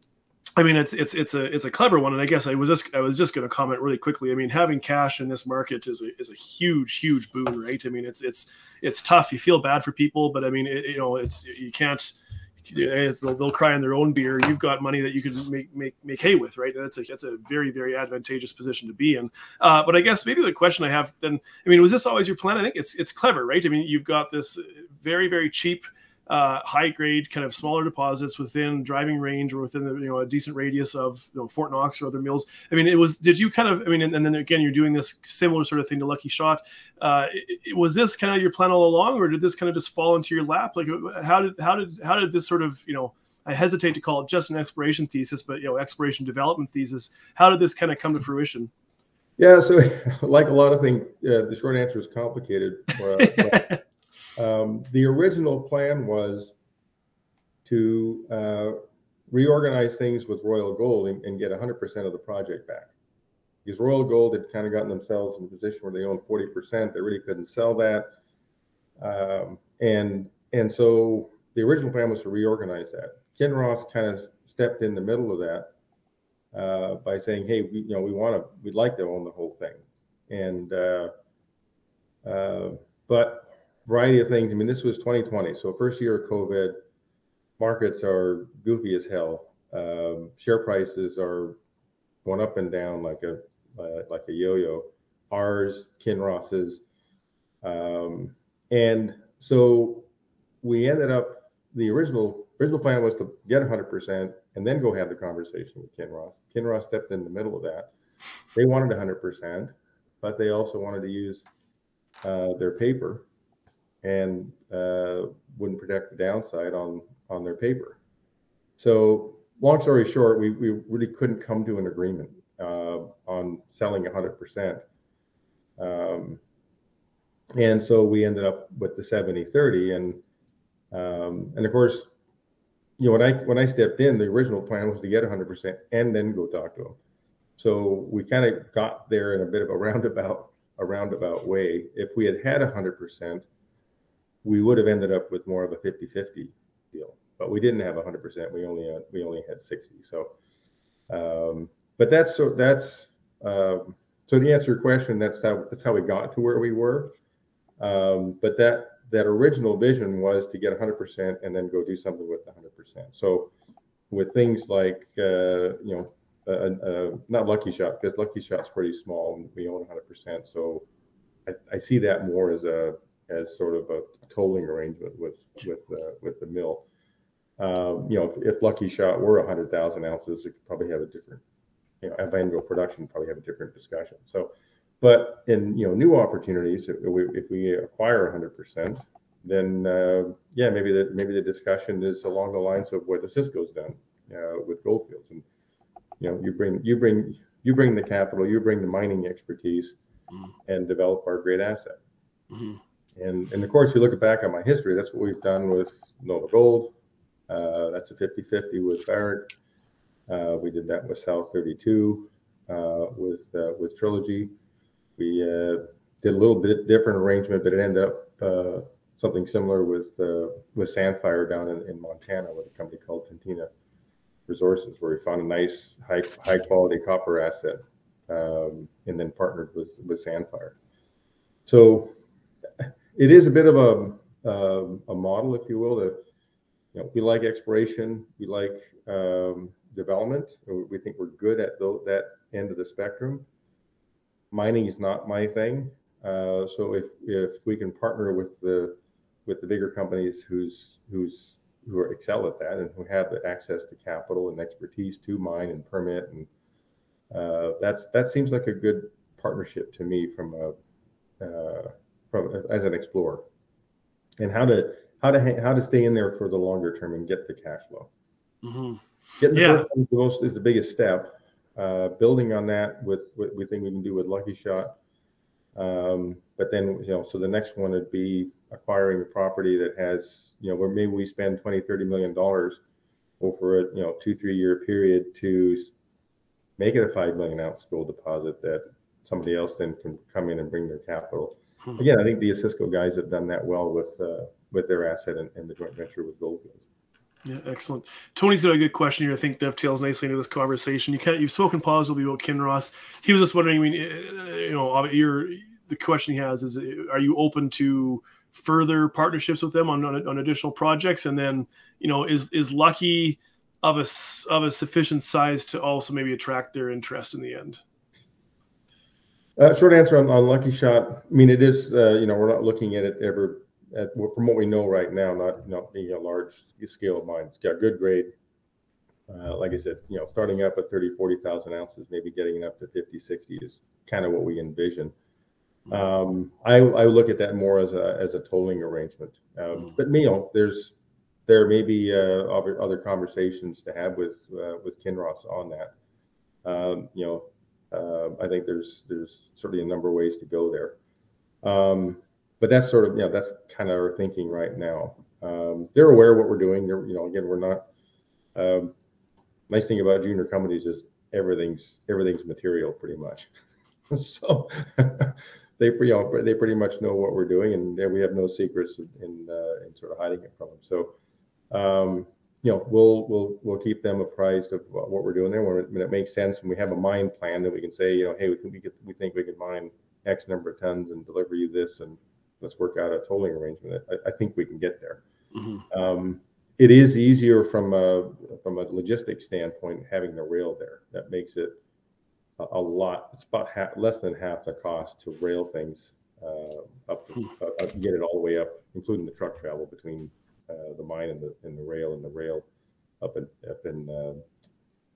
I mean, it's it's it's a it's a clever one, and I guess I was just I was just going to comment really quickly. I mean, having cash in this market is a is a huge huge boon, right? I mean, it's it's it's tough. You feel bad for people, but I mean, it, you know, it's you can't. They'll, they'll cry on their own beer. You've got money that you can make make make hay with, right? That's a that's a very very advantageous position to be in. Uh, but I guess maybe the question I have then, I mean, was this always your plan? I think it's it's clever, right? I mean, you've got this very very cheap uh, high grade, kind of smaller deposits within driving range or within the, you know a decent radius of you know, Fort Knox or other mills. I mean, it was. Did you kind of? I mean, and, and then again, you're doing this similar sort of thing to Lucky Shot. Uh, it, was this kind of your plan all along, or did this kind of just fall into your lap? Like, how did how did how did this sort of you know? I hesitate to call it just an exploration thesis, but you know, exploration development thesis. How did this kind of come to fruition? Yeah, so like a lot of things, uh, the short answer is complicated. Uh, Um, the original plan was to uh, reorganize things with Royal Gold and, and get 100% of the project back. Because Royal Gold had kind of gotten themselves in a position where they owned 40%. They really couldn't sell that. Um, and and so the original plan was to reorganize that. Kinross kind of stepped in the middle of that uh, by saying, "Hey, we, you know, we want to, we'd like to own the whole thing," and uh, uh, but variety of things. I mean, this was 2020, so first year of COVID. Markets are goofy as hell. Um, share prices are going up and down like a uh, like a yo-yo. Ours, Kinross's, um, and so we ended up. The original original plan was to get 100% and then go have the conversation with Kinross. Kinross stepped in the middle of that. They wanted 100%, but they also wanted to use uh, their paper and uh, wouldn't protect the downside on on their paper. So long story short, we, we really couldn't come to an agreement uh, on selling 100%. Um, and so we ended up with the 70 30 and um, and of course you know when i when i stepped in the original plan was to get 100% and then go talk to them so we kind of got there in a bit of a roundabout a roundabout way if we had had 100% we would have ended up with more of a 50-50 deal but we didn't have 100% we only had, we only had 60 so um, but that's so that's um, so to answer your question that's how that's how we got to where we were. Um, but that that original vision was to get 100% and then go do something with 100% so with things like uh, you know uh, uh, not lucky shot because lucky shot's pretty small and we own 100% so I, I, see that more as a as sort of a tolling arrangement with with uh, with the mill. Um, you know, if, if, Lucky Shot were hundred thousand ounces, it could probably have a different, you know, annual production probably have a different discussion. So, but in you know new opportunities, if we, if we acquire hundred percent, then uh, yeah, maybe the maybe the discussion is along the lines of what the Osisko's done uh, with Gold Fields, and you know, you bring you bring you bring the capital, you bring the mining expertise, mm. and develop our great asset. Mm-hmm. And and of course, you look back at my history. That's what we've done with NovaGold. Uh, that's a 50-50 with Barrick. Uh, we did that with South32, uh, with uh, with Trilogy. We uh, did a little bit different arrangement, but it ended up uh, something similar with with Sandfire down in, in Montana with a company called Tintina Resources, where we found a nice high high quality copper asset, um, and then partnered with with Sandfire. So it is a bit of a um, a model, if you will. That you know, we like exploration, we like um, development. We think we're good at the, that end of the spectrum. Mining is not my thing. Uh, so if if we can partner with the with the bigger companies who's who's who are excel at that and who have the access to capital and expertise to mine and permit and uh, that's that seems like a good partnership to me from a uh, from as an explorer and how to how to how to stay in there for the longer term and get the cash flow. Mm-hmm. Getting the yeah. first one is the most is the biggest step. Uh, building on that with what we think we can do with Lucky Shot, um, but then you know, so the next one would be acquiring a property that has you know where maybe we spend 20 30 million dollars over a you know two three year period to make it a five million ounce gold deposit that somebody else then can come in and bring their capital Hmm. Again, I think the Osisko guys have done that well with uh, with their asset and, and the joint venture with Gold Fields. Yeah, excellent. Tony's got a good question here. I think dovetails nicely into this conversation. You can't, you've spoken positively about Kinross. He was just wondering. I mean, uh, you know, the question he has is, are you open to further partnerships with them on, on, on additional projects? And then, you know, is is Lucky of a of a sufficient size to also maybe attract their interest in the end? Uh, short answer on, on Lucky Shot. I mean, it is. Uh, you know, we're not looking at it ever. At, from what we know right now, not not being a large scale mine. It's got good grade. Uh, like I said, you know, starting up at 30, 40,000 ounces, maybe getting up to 50, 60 is kind of what we envision. Um, I, I look at that more as a as a tolling arrangement. Um, mm. but you know, there's there may be uh, other other conversations to have with uh, with Kinross on that. Um, you know, uh, I think there's there's certainly a number of ways to go there. Um, but that's sort of you know that's kind of our thinking right now. Um, they're aware of what we're doing. They're you know again we're not. Um, nice thing about junior companies is everything's everything's material pretty much. so they you know they pretty much know what we're doing and we have no secrets in uh, in sort of hiding it from them. So um, you know, we'll we'll we'll keep them apprised of what we're doing there when it, when it makes sense. And we have a mine plan that we can say, you know, hey, we think we get we think we can mine X number of tons and deliver you this, and let's work out a tolling arrangement. I, I think we can get there. Mm-hmm. Um, it is easier from a from a logistics standpoint having the rail there. That makes it a, a lot. It's about half, less than half the cost to rail things uh, up, hmm. uh, get it all the way up, including the truck travel between uh, the mine and the and the rail and the rail up in up in uh,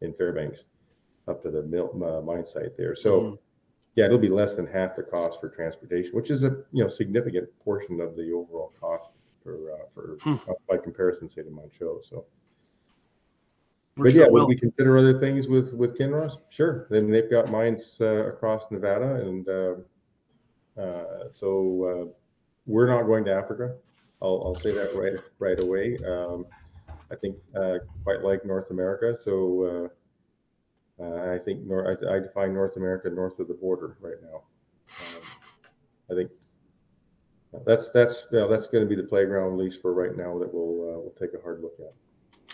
in Fairbanks up to the mill, uh, mine site there. So. Mm-hmm. Yeah, it'll be less than half the cost for transportation, which is a you know significant portion of the overall cost for uh, for hmm. by comparison, say to Choh. So, but yeah, well. would we consider other things with with Kinross? Sure. Then they've got mines uh, across Nevada, and uh, uh, so uh, we're not going to Africa. I'll, I'll say that right right away. Um, I think uh, quite like North America, so uh, uh, I think nor- I, I, define North America north of the border right now. Um, I think that's that's you know, that's going to be the playground, at least for right now, that we'll uh, we'll take a hard look at.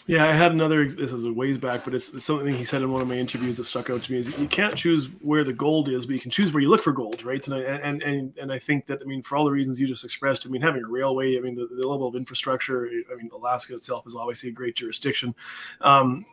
Yeah, I had another. This is a ways back, but it's, something he said in one of my interviews that stuck out to me. Is you can't choose where the gold is, but you can choose where you look for gold, right? And I, and and and I think that I mean, for all the reasons you just expressed, I mean, having a railway, I mean, the, the level of infrastructure. I mean, Alaska itself is obviously a great jurisdiction, um,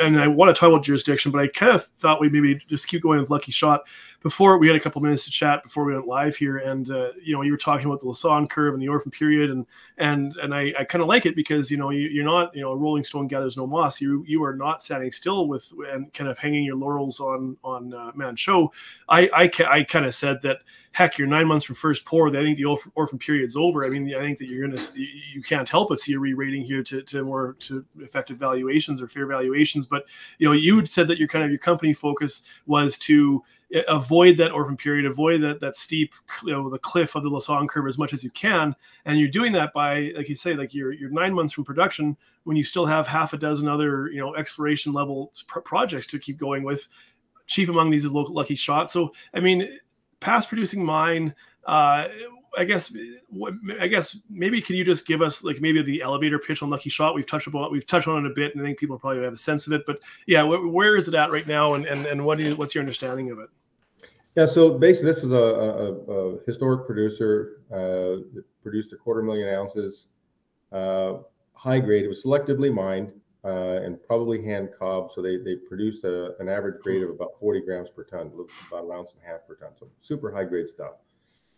and I want to talk about jurisdiction, but I kind of thought we maybe just keep going with Lucky Shot before we had a couple minutes to chat before we went live here, and uh, you know you were talking about the Lassonde curve and the orphan period, and and and I, I kind of like it because you know you, are not you know a Rolling Stone gathers no moss. You you are not standing still with and kind of hanging your laurels on on uh, Manh Choh. I I, I kind of said that heck, you're nine months from first pour. I think the orphan period's over. I mean, I think that you're gonna you can't help but see a re-rating here to, to more to effective valuations or fair valuations. But you know, you said that your kind of your company focus was to eh, avoid that orphan period, avoid that that steep, you know, the cliff of the Lassonde curve as much as you can, and you're doing that by, like you say, like you're you're nine months from production when you still have half a dozen other, you know, exploration level pr- projects to keep going with. Chief among these is Lucky Shot. So, I mean, past producing mine. Uh, I guess I guess maybe can you just give us like maybe the elevator pitch on Lucky Shot? We've touched about we've touched on it a bit, and I think people probably have a sense of it. But yeah, wh- where is it at right now, and and, and what you, what's your understanding of it? Yeah, so basically, this is a, a, a historic producer uh, that produced a quarter million ounces, uh, high grade. It was selectively mined uh, and probably hand cobbed. So they, they produced a, an average grade of about 40 grams per ton, about an ounce and a half per ton. So super high grade stuff.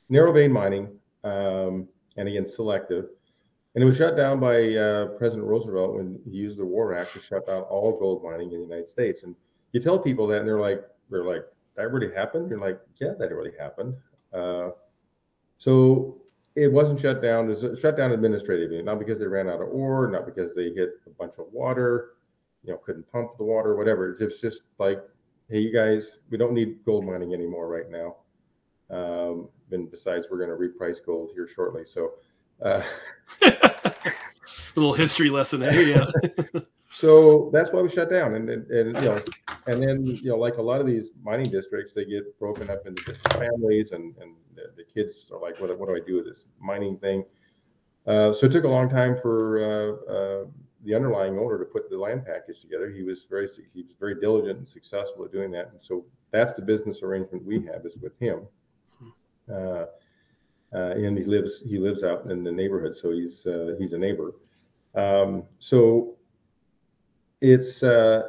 Narrow vein mining, um, and again, selective. And it was shut down by uh, President Roosevelt when he used the War Act to shut down all gold mining in the United States. And you tell people that, and they're like, they're like, that really happened? You're like, yeah, that really happened. Uh, so it wasn't shut down. It was shut down administratively, not because they ran out of ore, not because they hit a bunch of water, you know, couldn't pump the water, whatever. It's just like, hey, you guys, we don't need gold mining anymore right now. Um, and besides, we're going to reprice gold here shortly. So, uh, little history lesson, hey, yeah. So that's why we shut down. And, and, and, you know, and then, you know, like a lot of these mining districts, they get broken up into different families and, and the, the kids are like, what, what do I do with this mining thing? Uh, so it took a long time for uh, uh, the underlying owner to put the land package together. He was very he was very diligent and successful at doing that. And so that's the business arrangement we have is with him. Uh, uh, and he lives he lives out in the neighborhood, so he's uh, he's a neighbor. Um, so it's uh,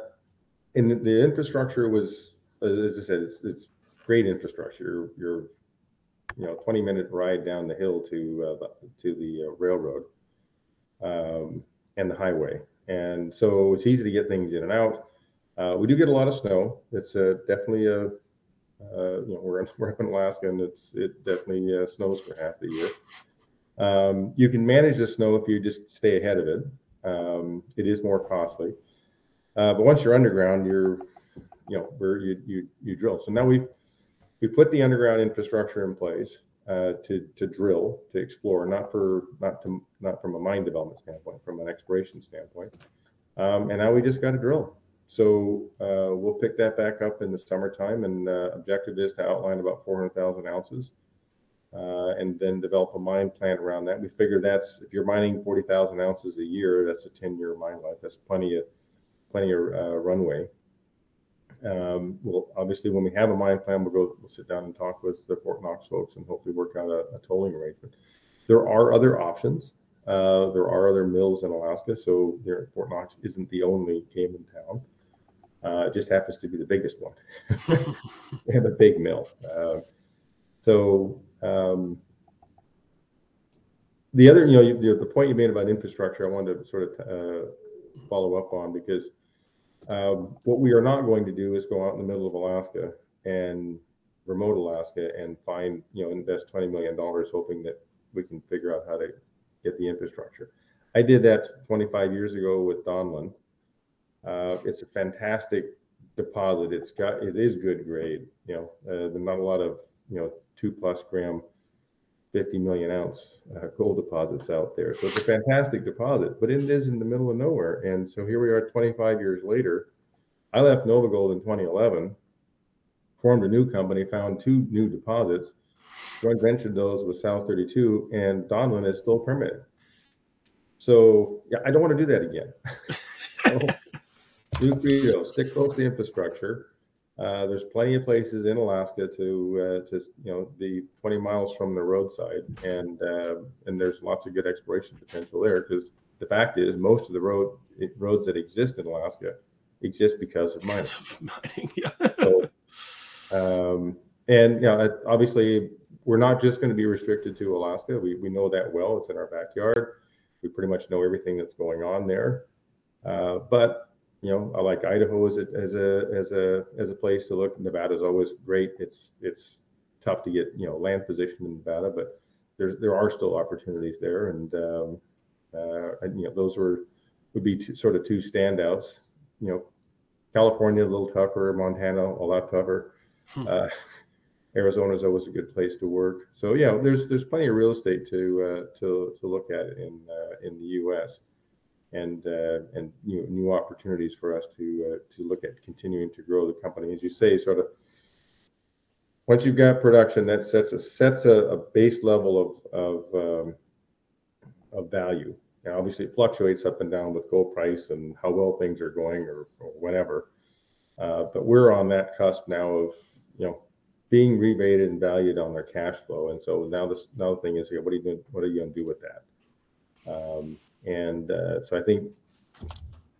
and the infrastructure was, as I said, it's it's great infrastructure. You're, you know, 20 minute ride down the hill to uh, to the uh, railroad um, and the highway, and so it's easy to get things in and out. Uh, we do get a lot of snow. It's uh, definitely a uh, you know we're, in, we're up in Alaska and it's it definitely uh, snows for half the year. Um, you can manage the snow if you just stay ahead of it. Um, it is more costly. Uh, but once you're underground, you're, you know, where you, you, you drill. So now we've, we put the underground infrastructure in place uh, to, to drill, to explore, not for, not to, not from a mine development standpoint, from an exploration standpoint. Um, and now we just got to drill. So uh, we'll pick that back up in the summertime, and uh, objective is to outline about 400,000 ounces, uh, and then develop a mine plan around that. We figure that's if you're mining 40,000 ounces a year, that's a 10-year mine life. That's plenty of plenty of uh, runway. Um, well, obviously, when we have a mine plan, we'll go, we'll sit down and talk with the Fort Knox folks and hopefully work out a, a tolling arrangement. There are other options. Uh, there are other mills in Alaska, so there, Fort Knox isn't the only game in town. Uh, it just happens to be the biggest one. they have a big mill. Uh, so um, the other, you know, you, the point you made about infrastructure, I wanted to sort of uh, follow up on because um, what we are not going to do is go out in the middle of Alaska and remote Alaska and find, you know, invest $20 million hoping that we can figure out how to get the infrastructure. I did that 25 years ago with Donlin. Uh, it's a fantastic deposit. It's got, it is good grade, you know, uh, not a lot of, you know, two plus gram 50 million ounce uh, gold deposits out there. So it's a fantastic deposit, but it is in the middle of nowhere. And so here we are 25 years later. I left NovaGold in 2011, formed a new company, found two new deposits, joint ventured those with South32, and Donlin is still permitted. So yeah, I don't want to do that again. new credo: stick close to the infrastructure. Uh, there's plenty of places in Alaska to uh, just you know be 20 miles from the roadside, and uh, and there's lots of good exploration potential there because the fact is most of the road roads that exist in Alaska exist because of mining. mining yeah. so, um, and you know, obviously, we're not just going to be restricted to Alaska. We we know that well. It's in our backyard. We pretty much know everything that's going on there. Uh, but you know, I like Idaho as a as a as a as a place to look. Nevada is always great. It's it's tough to get you know land position in Nevada, but there's there are still opportunities there, and um, uh, and, you know those were would be two, sort of two standouts. You know, California a little tougher, Montana a lot tougher. Hmm. Uh, Arizona is always a good place to work. So yeah, there's there's plenty of real estate to uh, to to look at in uh, in the U.S. and uh, and new new opportunities for us to uh, to look at continuing to grow the company. As you say, sort of once you've got production, that sets a sets a, a base level of of um, of value. Now, obviously, it fluctuates up and down with gold price and how well things are going or, or whatever. Uh, but we're on that cusp now of you know being rebated and valued on their cash flow. And so now this now the thing is, what are you doing? What are you going to do with that? Um, and uh, so I think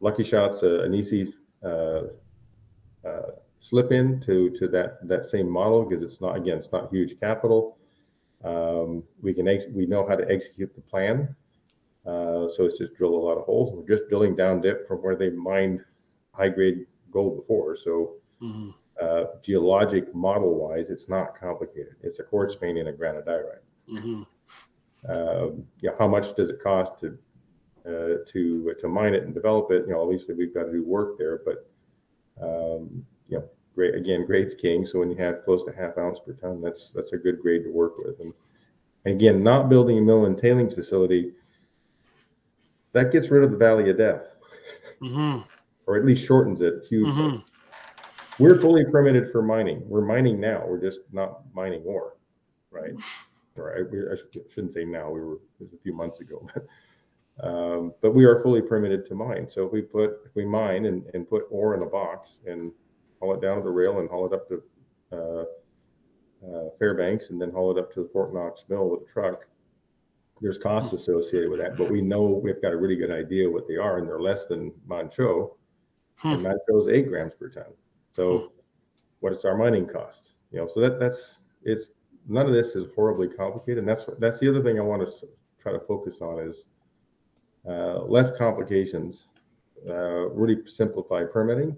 Lucky Shot's a, an easy uh, uh, slip in to to that that same model because it's not again it's not huge capital. Um, we can ex- we know how to execute the plan. Uh, so it's just drill a lot of holes. We're just drilling down dip from where they mined high grade gold before. So mm-hmm uh, geologic model wise, it's not complicated. It's a quartz vein and a granodiorite. Mm-hmm. Uh, yeah, how much does it cost to uh, to to mine it and develop it? You know, obviously we've got to do work there, but um, you know, great again, grade's king. So when you have close to half ounce per ton, that's that's a good grade to work with. And, again, not building a mill and tailings facility that gets rid of the valley of death, mm-hmm. or at least shortens it hugely. Mm-hmm. We're fully permitted for mining. We're mining now. We're just not mining ore, right? Right. I shouldn't say now. We were a few months ago, um, but we are fully permitted to mine. So if we put if we mine and, and put ore in a box and haul it down to the rail and haul it up to uh, uh, Fairbanks and then haul it up to the Fort Knox mill with a truck. There's costs associated with that, but we know we've got a really good idea what they are, and they're less than Manh Choh. Hmm. And Manh is eight grams per ton. So, hmm. what is our mining cost? You know, so that that's it's none of this is horribly complicated. And that's that's the other thing I want to try to focus on is uh, less complications, uh, really simplify permitting,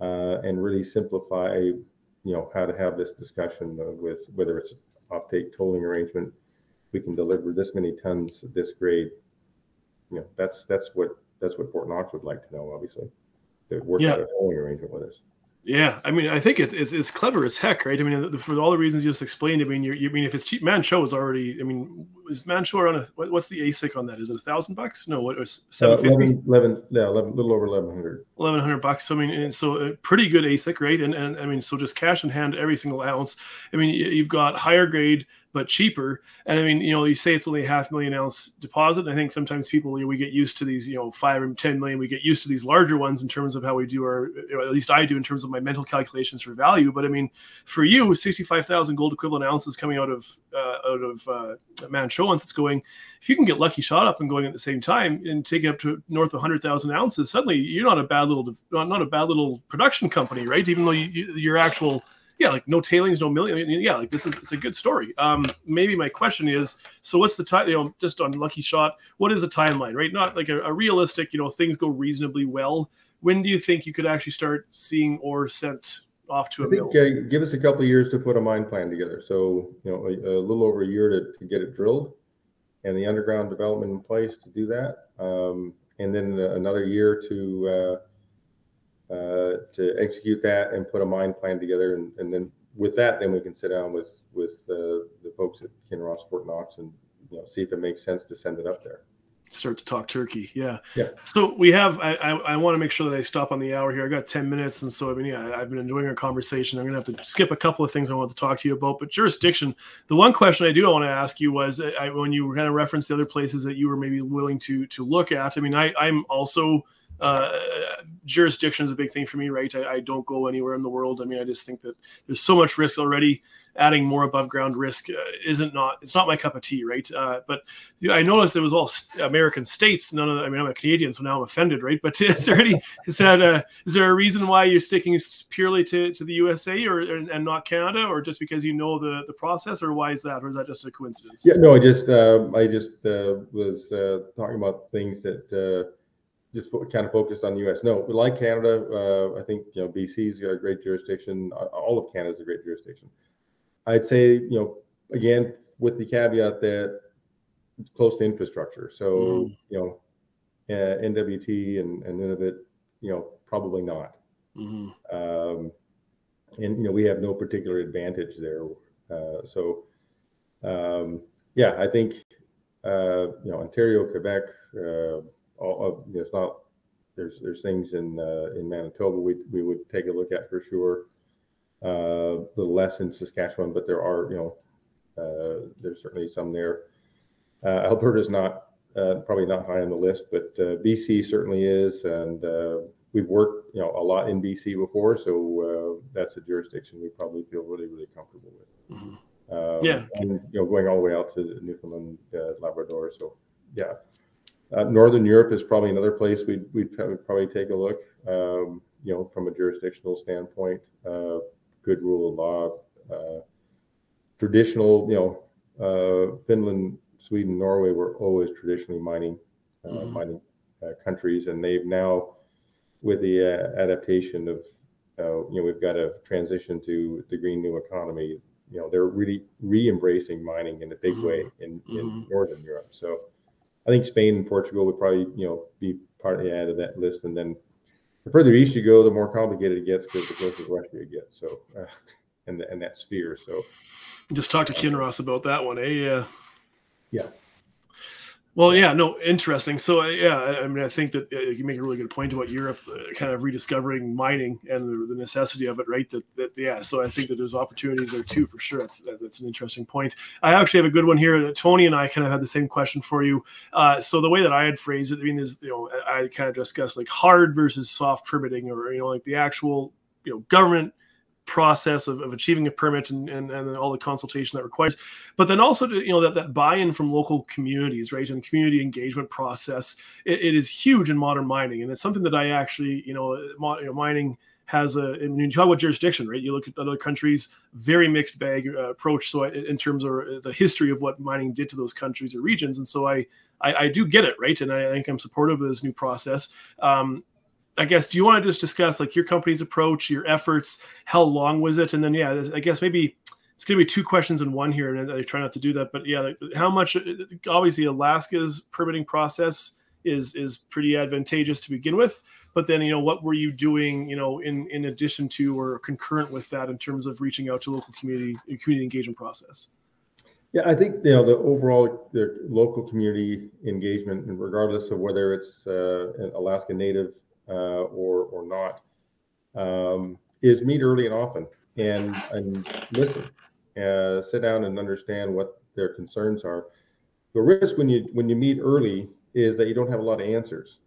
uh, and really simplify, you know, how to have this discussion with whether it's offtake tolling arrangement. We can deliver this many tons of this grade. You know, that's that's what that's what Fort Knox would like to know, obviously. To work yeah. out a tolling arrangement with us. Yeah, I mean, I think it's, it's, it's clever as heck, right? I mean, for all the reasons you just explained. I mean, you, you I mean if it's cheap, Manh Choh is already. I mean, is Manh Choh around a what, what's the AISC on that? Is it a thousand bucks? No, what was seven fifty? Uh, 11, 11, yeah, 11, little over eleven hundred. Eleven hundred bucks. I mean, so a pretty good AISC, right? And and I mean, so just cash in hand every single ounce. I mean, you've got higher grade but cheaper. And I mean, you know, you say it's only a half million ounce deposit. I think sometimes people, you know, we get used to these, you know, five or 10 million, we get used to these larger ones in terms of how we do our, at least I do in terms of my mental calculations for value. But I mean, for you, 65,000 gold equivalent ounces coming out of, uh, out of uh, once it's going, if you can get lucky shot up and going at the same time and take it up to north of 100,000 ounces, suddenly you're not a bad little, not a bad little production company, right? Even though you, you, your actual, yeah, like no tailings, no million. Yeah, like this is it's a good story. Um, maybe my question is, so what's the time? You know, just on Lucky Shot, what is the timeline? Right, not like a, a realistic. You know, things go reasonably well. When do you think you could actually start seeing ore sent off to a I think, mill? Uh, give us a couple of years to put a mine plan together. So you know, a, a little over a year to, to, get it drilled, and the underground development in place to do that, um, and then another year to uh, uh, to execute that and put a mine plan together. And, and then with that, then we can sit down with with uh, the folks at Kinross Fort Knox and you know see if it makes sense to send it up there. Start to talk turkey, yeah. Yeah. So we have. I, I, I want to make sure that I stop on the hour here. I got ten minutes, and so I mean, yeah, I've been enjoying our conversation. I'm gonna have to skip a couple of things I want to talk to you about. But jurisdiction, the one question I do want to ask you was I, when you were kind of referenced the other places that you were maybe willing to to look at. I mean, I I'm also uh, jurisdiction is a big thing for me, right? I, I, don't go anywhere in the world. I mean, I just think that there's so much risk already. Adding more above ground risk uh, isn't not it's not my cup of tea, right? Uh, but I noticed it was all American states. None of the, I mean, I'm a Canadian, so now I'm offended, right? But is there any is that uh, is there a reason why you're sticking purely to, to the USA or and not Canada, or just because you know the the process, or why is that, or is that just a coincidence? Yeah, no, I just uh, I just uh, was talking about things that just kind of focused on the U.S. No, like Canada, uh, I think you know BC's got a great jurisdiction. All of Canada's a great jurisdiction. I'd say you know again with the caveat that close to infrastructure. So mm. you know uh, NWT and and Nunavut, you know probably not. Mm-hmm. Um, and you know we have no particular advantage there. Uh, so um, yeah, I think uh, you know Ontario, Quebec uh, all of, it's not, there's, there's things in, uh, in Manitoba we, we would take a look at for sure. Uh, a little less in Saskatchewan, but there are, you know, uh, there's certainly some there. Uh, Alberta's not, uh, probably not high on the list, but uh, BC certainly is. And uh, we've worked, you know, a lot in BC before, so uh, that's a jurisdiction we probably feel really, really comfortable with. Mm-hmm. Um, yeah, and you know, going all the way out to Newfoundland, uh, Labrador. So, yeah, uh, Northern Europe is probably another place we'd, we'd probably take a look, um, you know, from a jurisdictional standpoint, uh, good rule of law, uh, traditional, you know, uh, Finland, Sweden, Norway were always traditionally mining, uh, mm-hmm. mining uh, countries, and they've now, with the adaptation of, you know, we've got a transition to the green new economy. You know, they're really re-embracing mining in a big mm-hmm. way in, in mm-hmm. Northern Europe. So, I think Spain and Portugal would probably, you know, be partly added to that list. And then the further east you go, the more complicated it gets because the closer to Russia you get. So, uh, and, and that sphere. So, just talk to Kinross about that one, eh? Yeah. Yeah. Well, yeah, no, interesting. So, uh, yeah, I, mean, I think that uh, you make a really good point about Europe uh, kind of rediscovering mining and the, the, necessity of it, right? That, that, yeah. So, I think that there's opportunities there too, for sure. That's that's an interesting point. I actually have a good one here. Tony and I kind of had the same question for you. Uh, so, the way that I had phrased it, I mean, is you know, I kind of discussed like hard versus soft permitting, or you know, like the actual you know government process of, of achieving a permit and, and, and all the consultation that requires but then also to, you know that, that buy-in from local communities right? And community engagement process it, it is huge in modern mining. And it's something that i actually you know, you know mining has a when you talk about jurisdiction right? You look at other countries very mixed bag uh, approach. So I, in terms of uh, the history of what mining did to those countries or regions. And so i i, I do get it right? And i think i'm supportive of this new process. Um, I guess do you want to just discuss like your company's approach, your efforts, how long was it, and then yeah, I guess maybe it's going to be two questions in one here, and I try not to do that. But yeah, how much? Obviously, Alaska's permitting process is is pretty advantageous to begin with. But then you know what were you doing you know in in addition to or concurrent with that in terms of reaching out to local community community engagement process? Yeah, I think you know the overall the local community engagement, regardless of whether it's uh, an Alaska Native uh, or or not, um, is meet early and often and and listen, uh, sit down and understand what their concerns are. The risk when you when you meet early is that you don't have a lot of answers.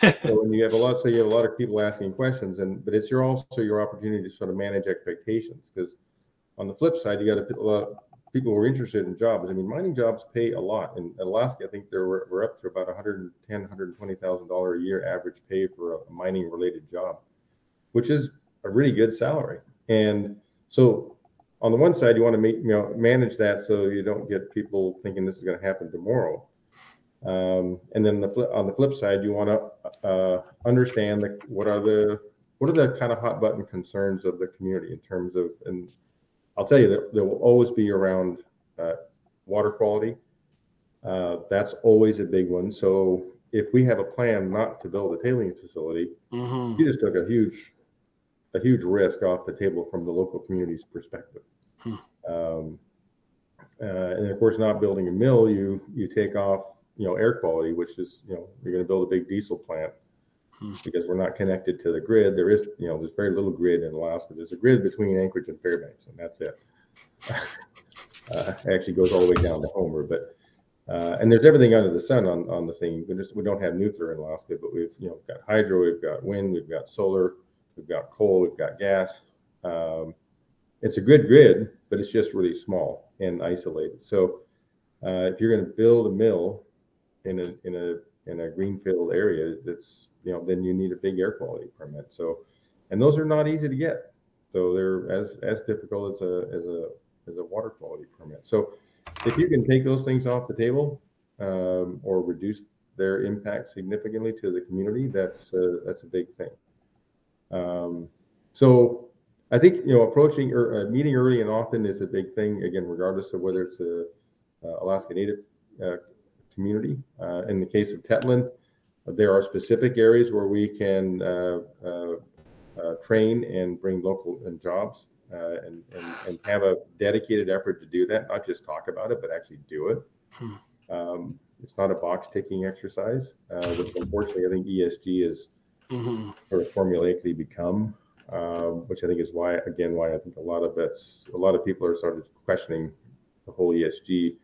so when you have a lot, so you have a lot of people asking questions, and but it's your also your opportunity to sort of manage expectations because on the flip side, you got a lot people who are interested in jobs. I mean, mining jobs pay a lot. In Alaska, I think they were, we're up to about 110, 120,000 dollar a year average pay for a mining related job, which is a really good salary. And so, on the one side, you want to make you know manage that so you don't get people thinking this is going to happen tomorrow. Um, and then the flip, on the flip side, you want to uh, understand the, what are the what are the kind of hot button concerns of the community in terms of and I'll tell you that there will always be around uh, water quality. Uh, that's always a big one. So if we have a plan not to build a tailing facility, mm-hmm. you just took a huge, a huge risk off the table from the local community's perspective. Hmm. Um, uh, and of course, not building a mill, you you take off you know air quality, which is you know you're going to build a big diesel plant Hmm. because we're not connected to the grid. There is, you know, there's very little grid in Alaska. There's a grid between Anchorage and Fairbanks, and that's it. uh, actually goes all the way down to Homer. But Uh, and there's everything under the sun on, on the thing. We just we don't have nuclear in Alaska, but we've you know got hydro, we've got wind, we've got solar, we've got coal, we've got gas. Um, it's a good grid, but it's just really small and isolated. So uh, if you're going to build a mill in a in a in a greenfield area, that's you know then you need a big air quality permit. So and those are not easy to get. So they're as as difficult as a as a as a water quality permit. So if you can take those things off the table um, or reduce their impact significantly to the community, that's a, that's a big thing. Um, so I think you know approaching or uh, meeting early and often is a big thing. Again, regardless of whether it's a, a Alaska Native uh, community. Uh, in the case of Tetlin, there are specific areas where we can uh, uh, uh, train and bring local and jobs uh, and, and, and have a dedicated effort to do that, not just talk about it, but actually do it. Hmm. Um, it's not a box ticking exercise, uh, which unfortunately I think ESG is mm-hmm. sort of formulaically become, um, which I think is why, again, why I think a lot of it's a lot of people are sort of questioning the whole ESG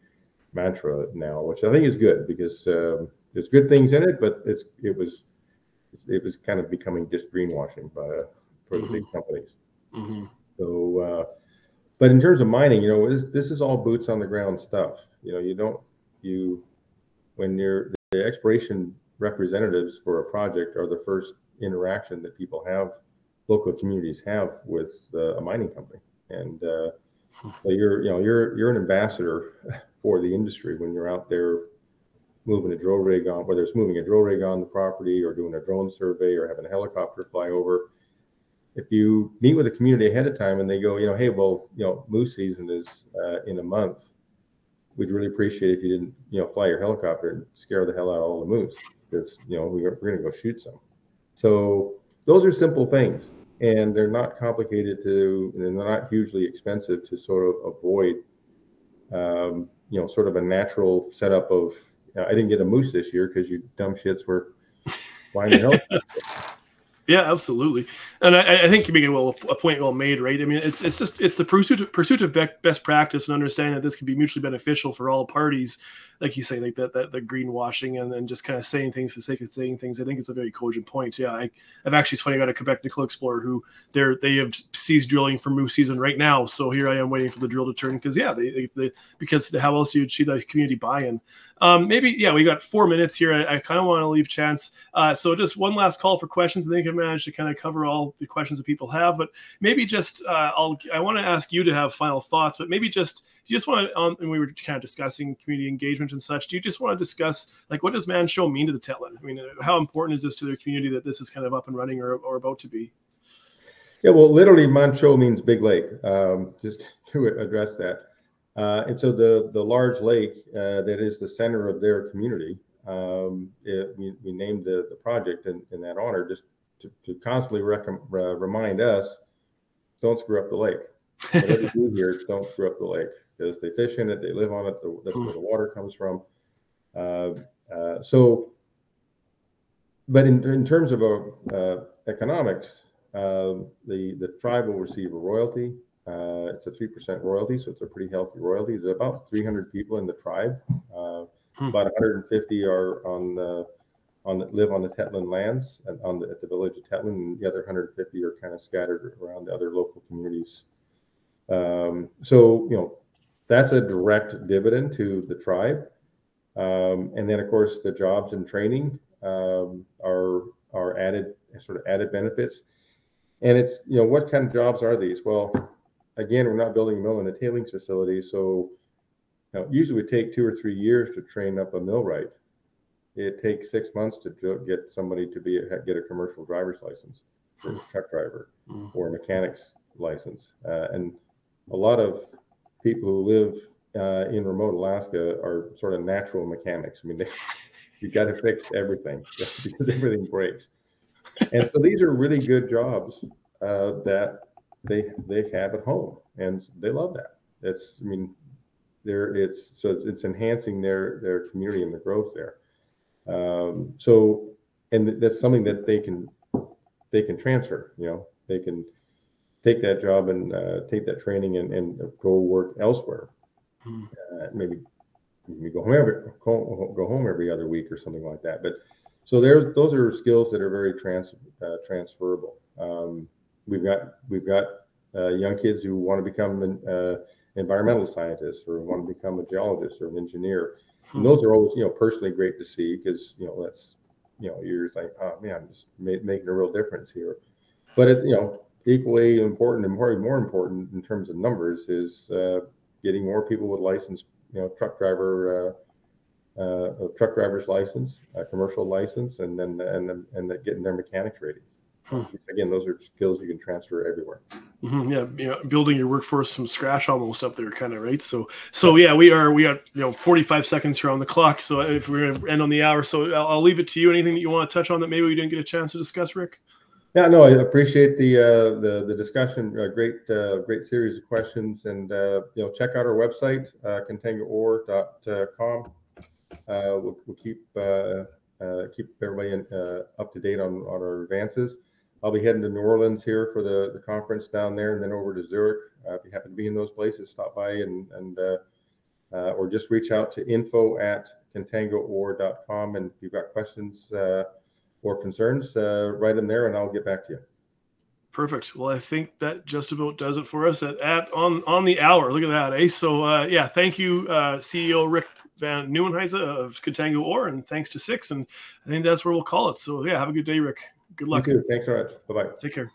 mantra now, which I think is good because um, there's good things in it, but it's it was it was kind of becoming just greenwashing by for mm-hmm. the big companies. Mm-hmm. So, uh, but in terms of mining, you know, this, this is all boots on the ground stuff. You know, you don't you when you're the exploration representatives for a project are the first interaction that people have, local communities have with uh, a mining company, and uh, hmm. so you're you know you're you're an ambassador for the industry when you're out there moving a drill rig on, whether it's moving a drill rig on the property or doing a drone survey or having a helicopter fly over if you meet with the community ahead of time and they go, you know, hey, well, you know, moose season is uh, in a month. We'd really appreciate if you didn't, you know, fly your helicopter and scare the hell out of all the moose because, you know, we're, we're going to go shoot some. So those are simple things and they're not complicated to, and they're not hugely expensive to sort of avoid, um, you know, sort of a natural setup of, I didn't get a moose this year because you dumb shits were flying helicopter. Yeah, absolutely, and I, I think you make a, well, a point well made, right? I mean, it's it's just it's the pursuit of, pursuit of best practice and understanding that this can be mutually beneficial for all parties like you say, like that, that the greenwashing and then just kind of saying things for the sake of saying things. I think it's a very cogent point. Yeah, I, have actually it's funny. I got a Quebec Nickel Explorer who they're they have ceased drilling for moose season right now. So here I am waiting for the drill to turn because yeah, they, they, they because how else do you achieve that community buy-in? Um, maybe yeah, we got four minutes here. I, I kind of want to leave chance. Uh, so just one last call for questions. I think I managed to kind of cover all the questions that people have, but maybe just uh, I'll I want to ask you to have final thoughts, but maybe just do you just want to um, and we were kind of discussing community engagement and such. Do you just want to discuss like what does Manh Choh mean to the Tetlin? I mean, how important is this to their community that this is kind of up and running or, or about to be? Yeah, well, literally, Manh Choh means big lake. Um, just to address that, uh, and so the the large lake uh, that is the center of their community, um, it, we, we named the, the project in, in that honor just to, to constantly rec- uh, remind us, don't screw up the lake. Whatever you do here, don't screw up the lake because they fish in it, they live on it. That's where the water comes from. Uh, uh, so, but in, in terms of uh, economics, the the tribe will receive a royalty. It's a three percent royalty, so it's a pretty healthy royalty. There's about 300 people in the tribe. Hmm. About 150 are on the on the, live on the Tetlin lands and on the, at the village of Tetlin, and the other 150 are kind of scattered around the other local communities. Um, so you know that's a direct dividend to the tribe. Um, and then, of course, the jobs and training um, are are added sort of added benefits. And it's you know what kind of jobs are these? Well, again, we're not building a mill in a tailings facility, so you know, usually would take two or three years to train up a millwright. It takes six months to get somebody to be a, get a commercial driver's license, for a truck driver, mm. or a mechanic's license, uh, and a lot of people who live uh, in remote Alaska are sort of natural mechanics. I mean, they, you got to fix everything because everything breaks. And so these are really good jobs uh, that they they have at home, and they love that. It's I mean, there it's so it's enhancing their their community and the growth there. Um, so, and that's something that they can they can transfer. You know, they can take that job and uh, take that training and, and go work elsewhere. Mm. Uh, maybe you go home every go, go home every other week or something like that. But so there's those are skills that are very trans, uh, transferable. Um, we've got we've got uh, young kids who want to become an uh, environmental scientist or want to become a geologist or an engineer. Hmm. And those are always you know personally great to see because you know that's you know you're just like oh man I'm just ma- making a real difference here. But it you know equally important and more more important in terms of numbers is uh, getting more people with licensed you know truck driver uh, uh, truck driver's license, a commercial license, and then and then and then getting their mechanics rating. Hmm. Again, those are skills you can transfer everywhere. Mm-hmm, yeah, you know, building your workforce from scratch almost up there, kind of right. So, so yeah, we are we got you know 45 seconds here on the clock. So if we're gonna end on the hour, so I'll, I'll leave it to you. Anything that you want to touch on that maybe we didn't get a chance to discuss, Rick? Yeah, no, I appreciate the uh, the the discussion. Uh, great, uh, great series of questions, and uh, you know, check out our website, uh, contangoore.com. Uh, we'll, we'll keep uh, uh, keep everybody in, uh, up to date on on our advances. I'll be heading to New Orleans here for the, the conference down there, and then over to Zurich. Uh, if you happen to be in those places, stop by and and uh, uh, or just reach out to info at contangoore.com. And if you've got questions uh, or concerns, uh, write them there and I'll get back to you. Perfect. Well, I think that just about does it for us at, at on on the hour. Look at that, eh? So uh, yeah, thank you, CEO Rick Van Nieuwenhuyse of Contango Ore, and thanks to Six. And I think that's where we'll call it. So yeah, have a good day, Rick. Good luck. You too. Thanks very much. Bye bye. Take care.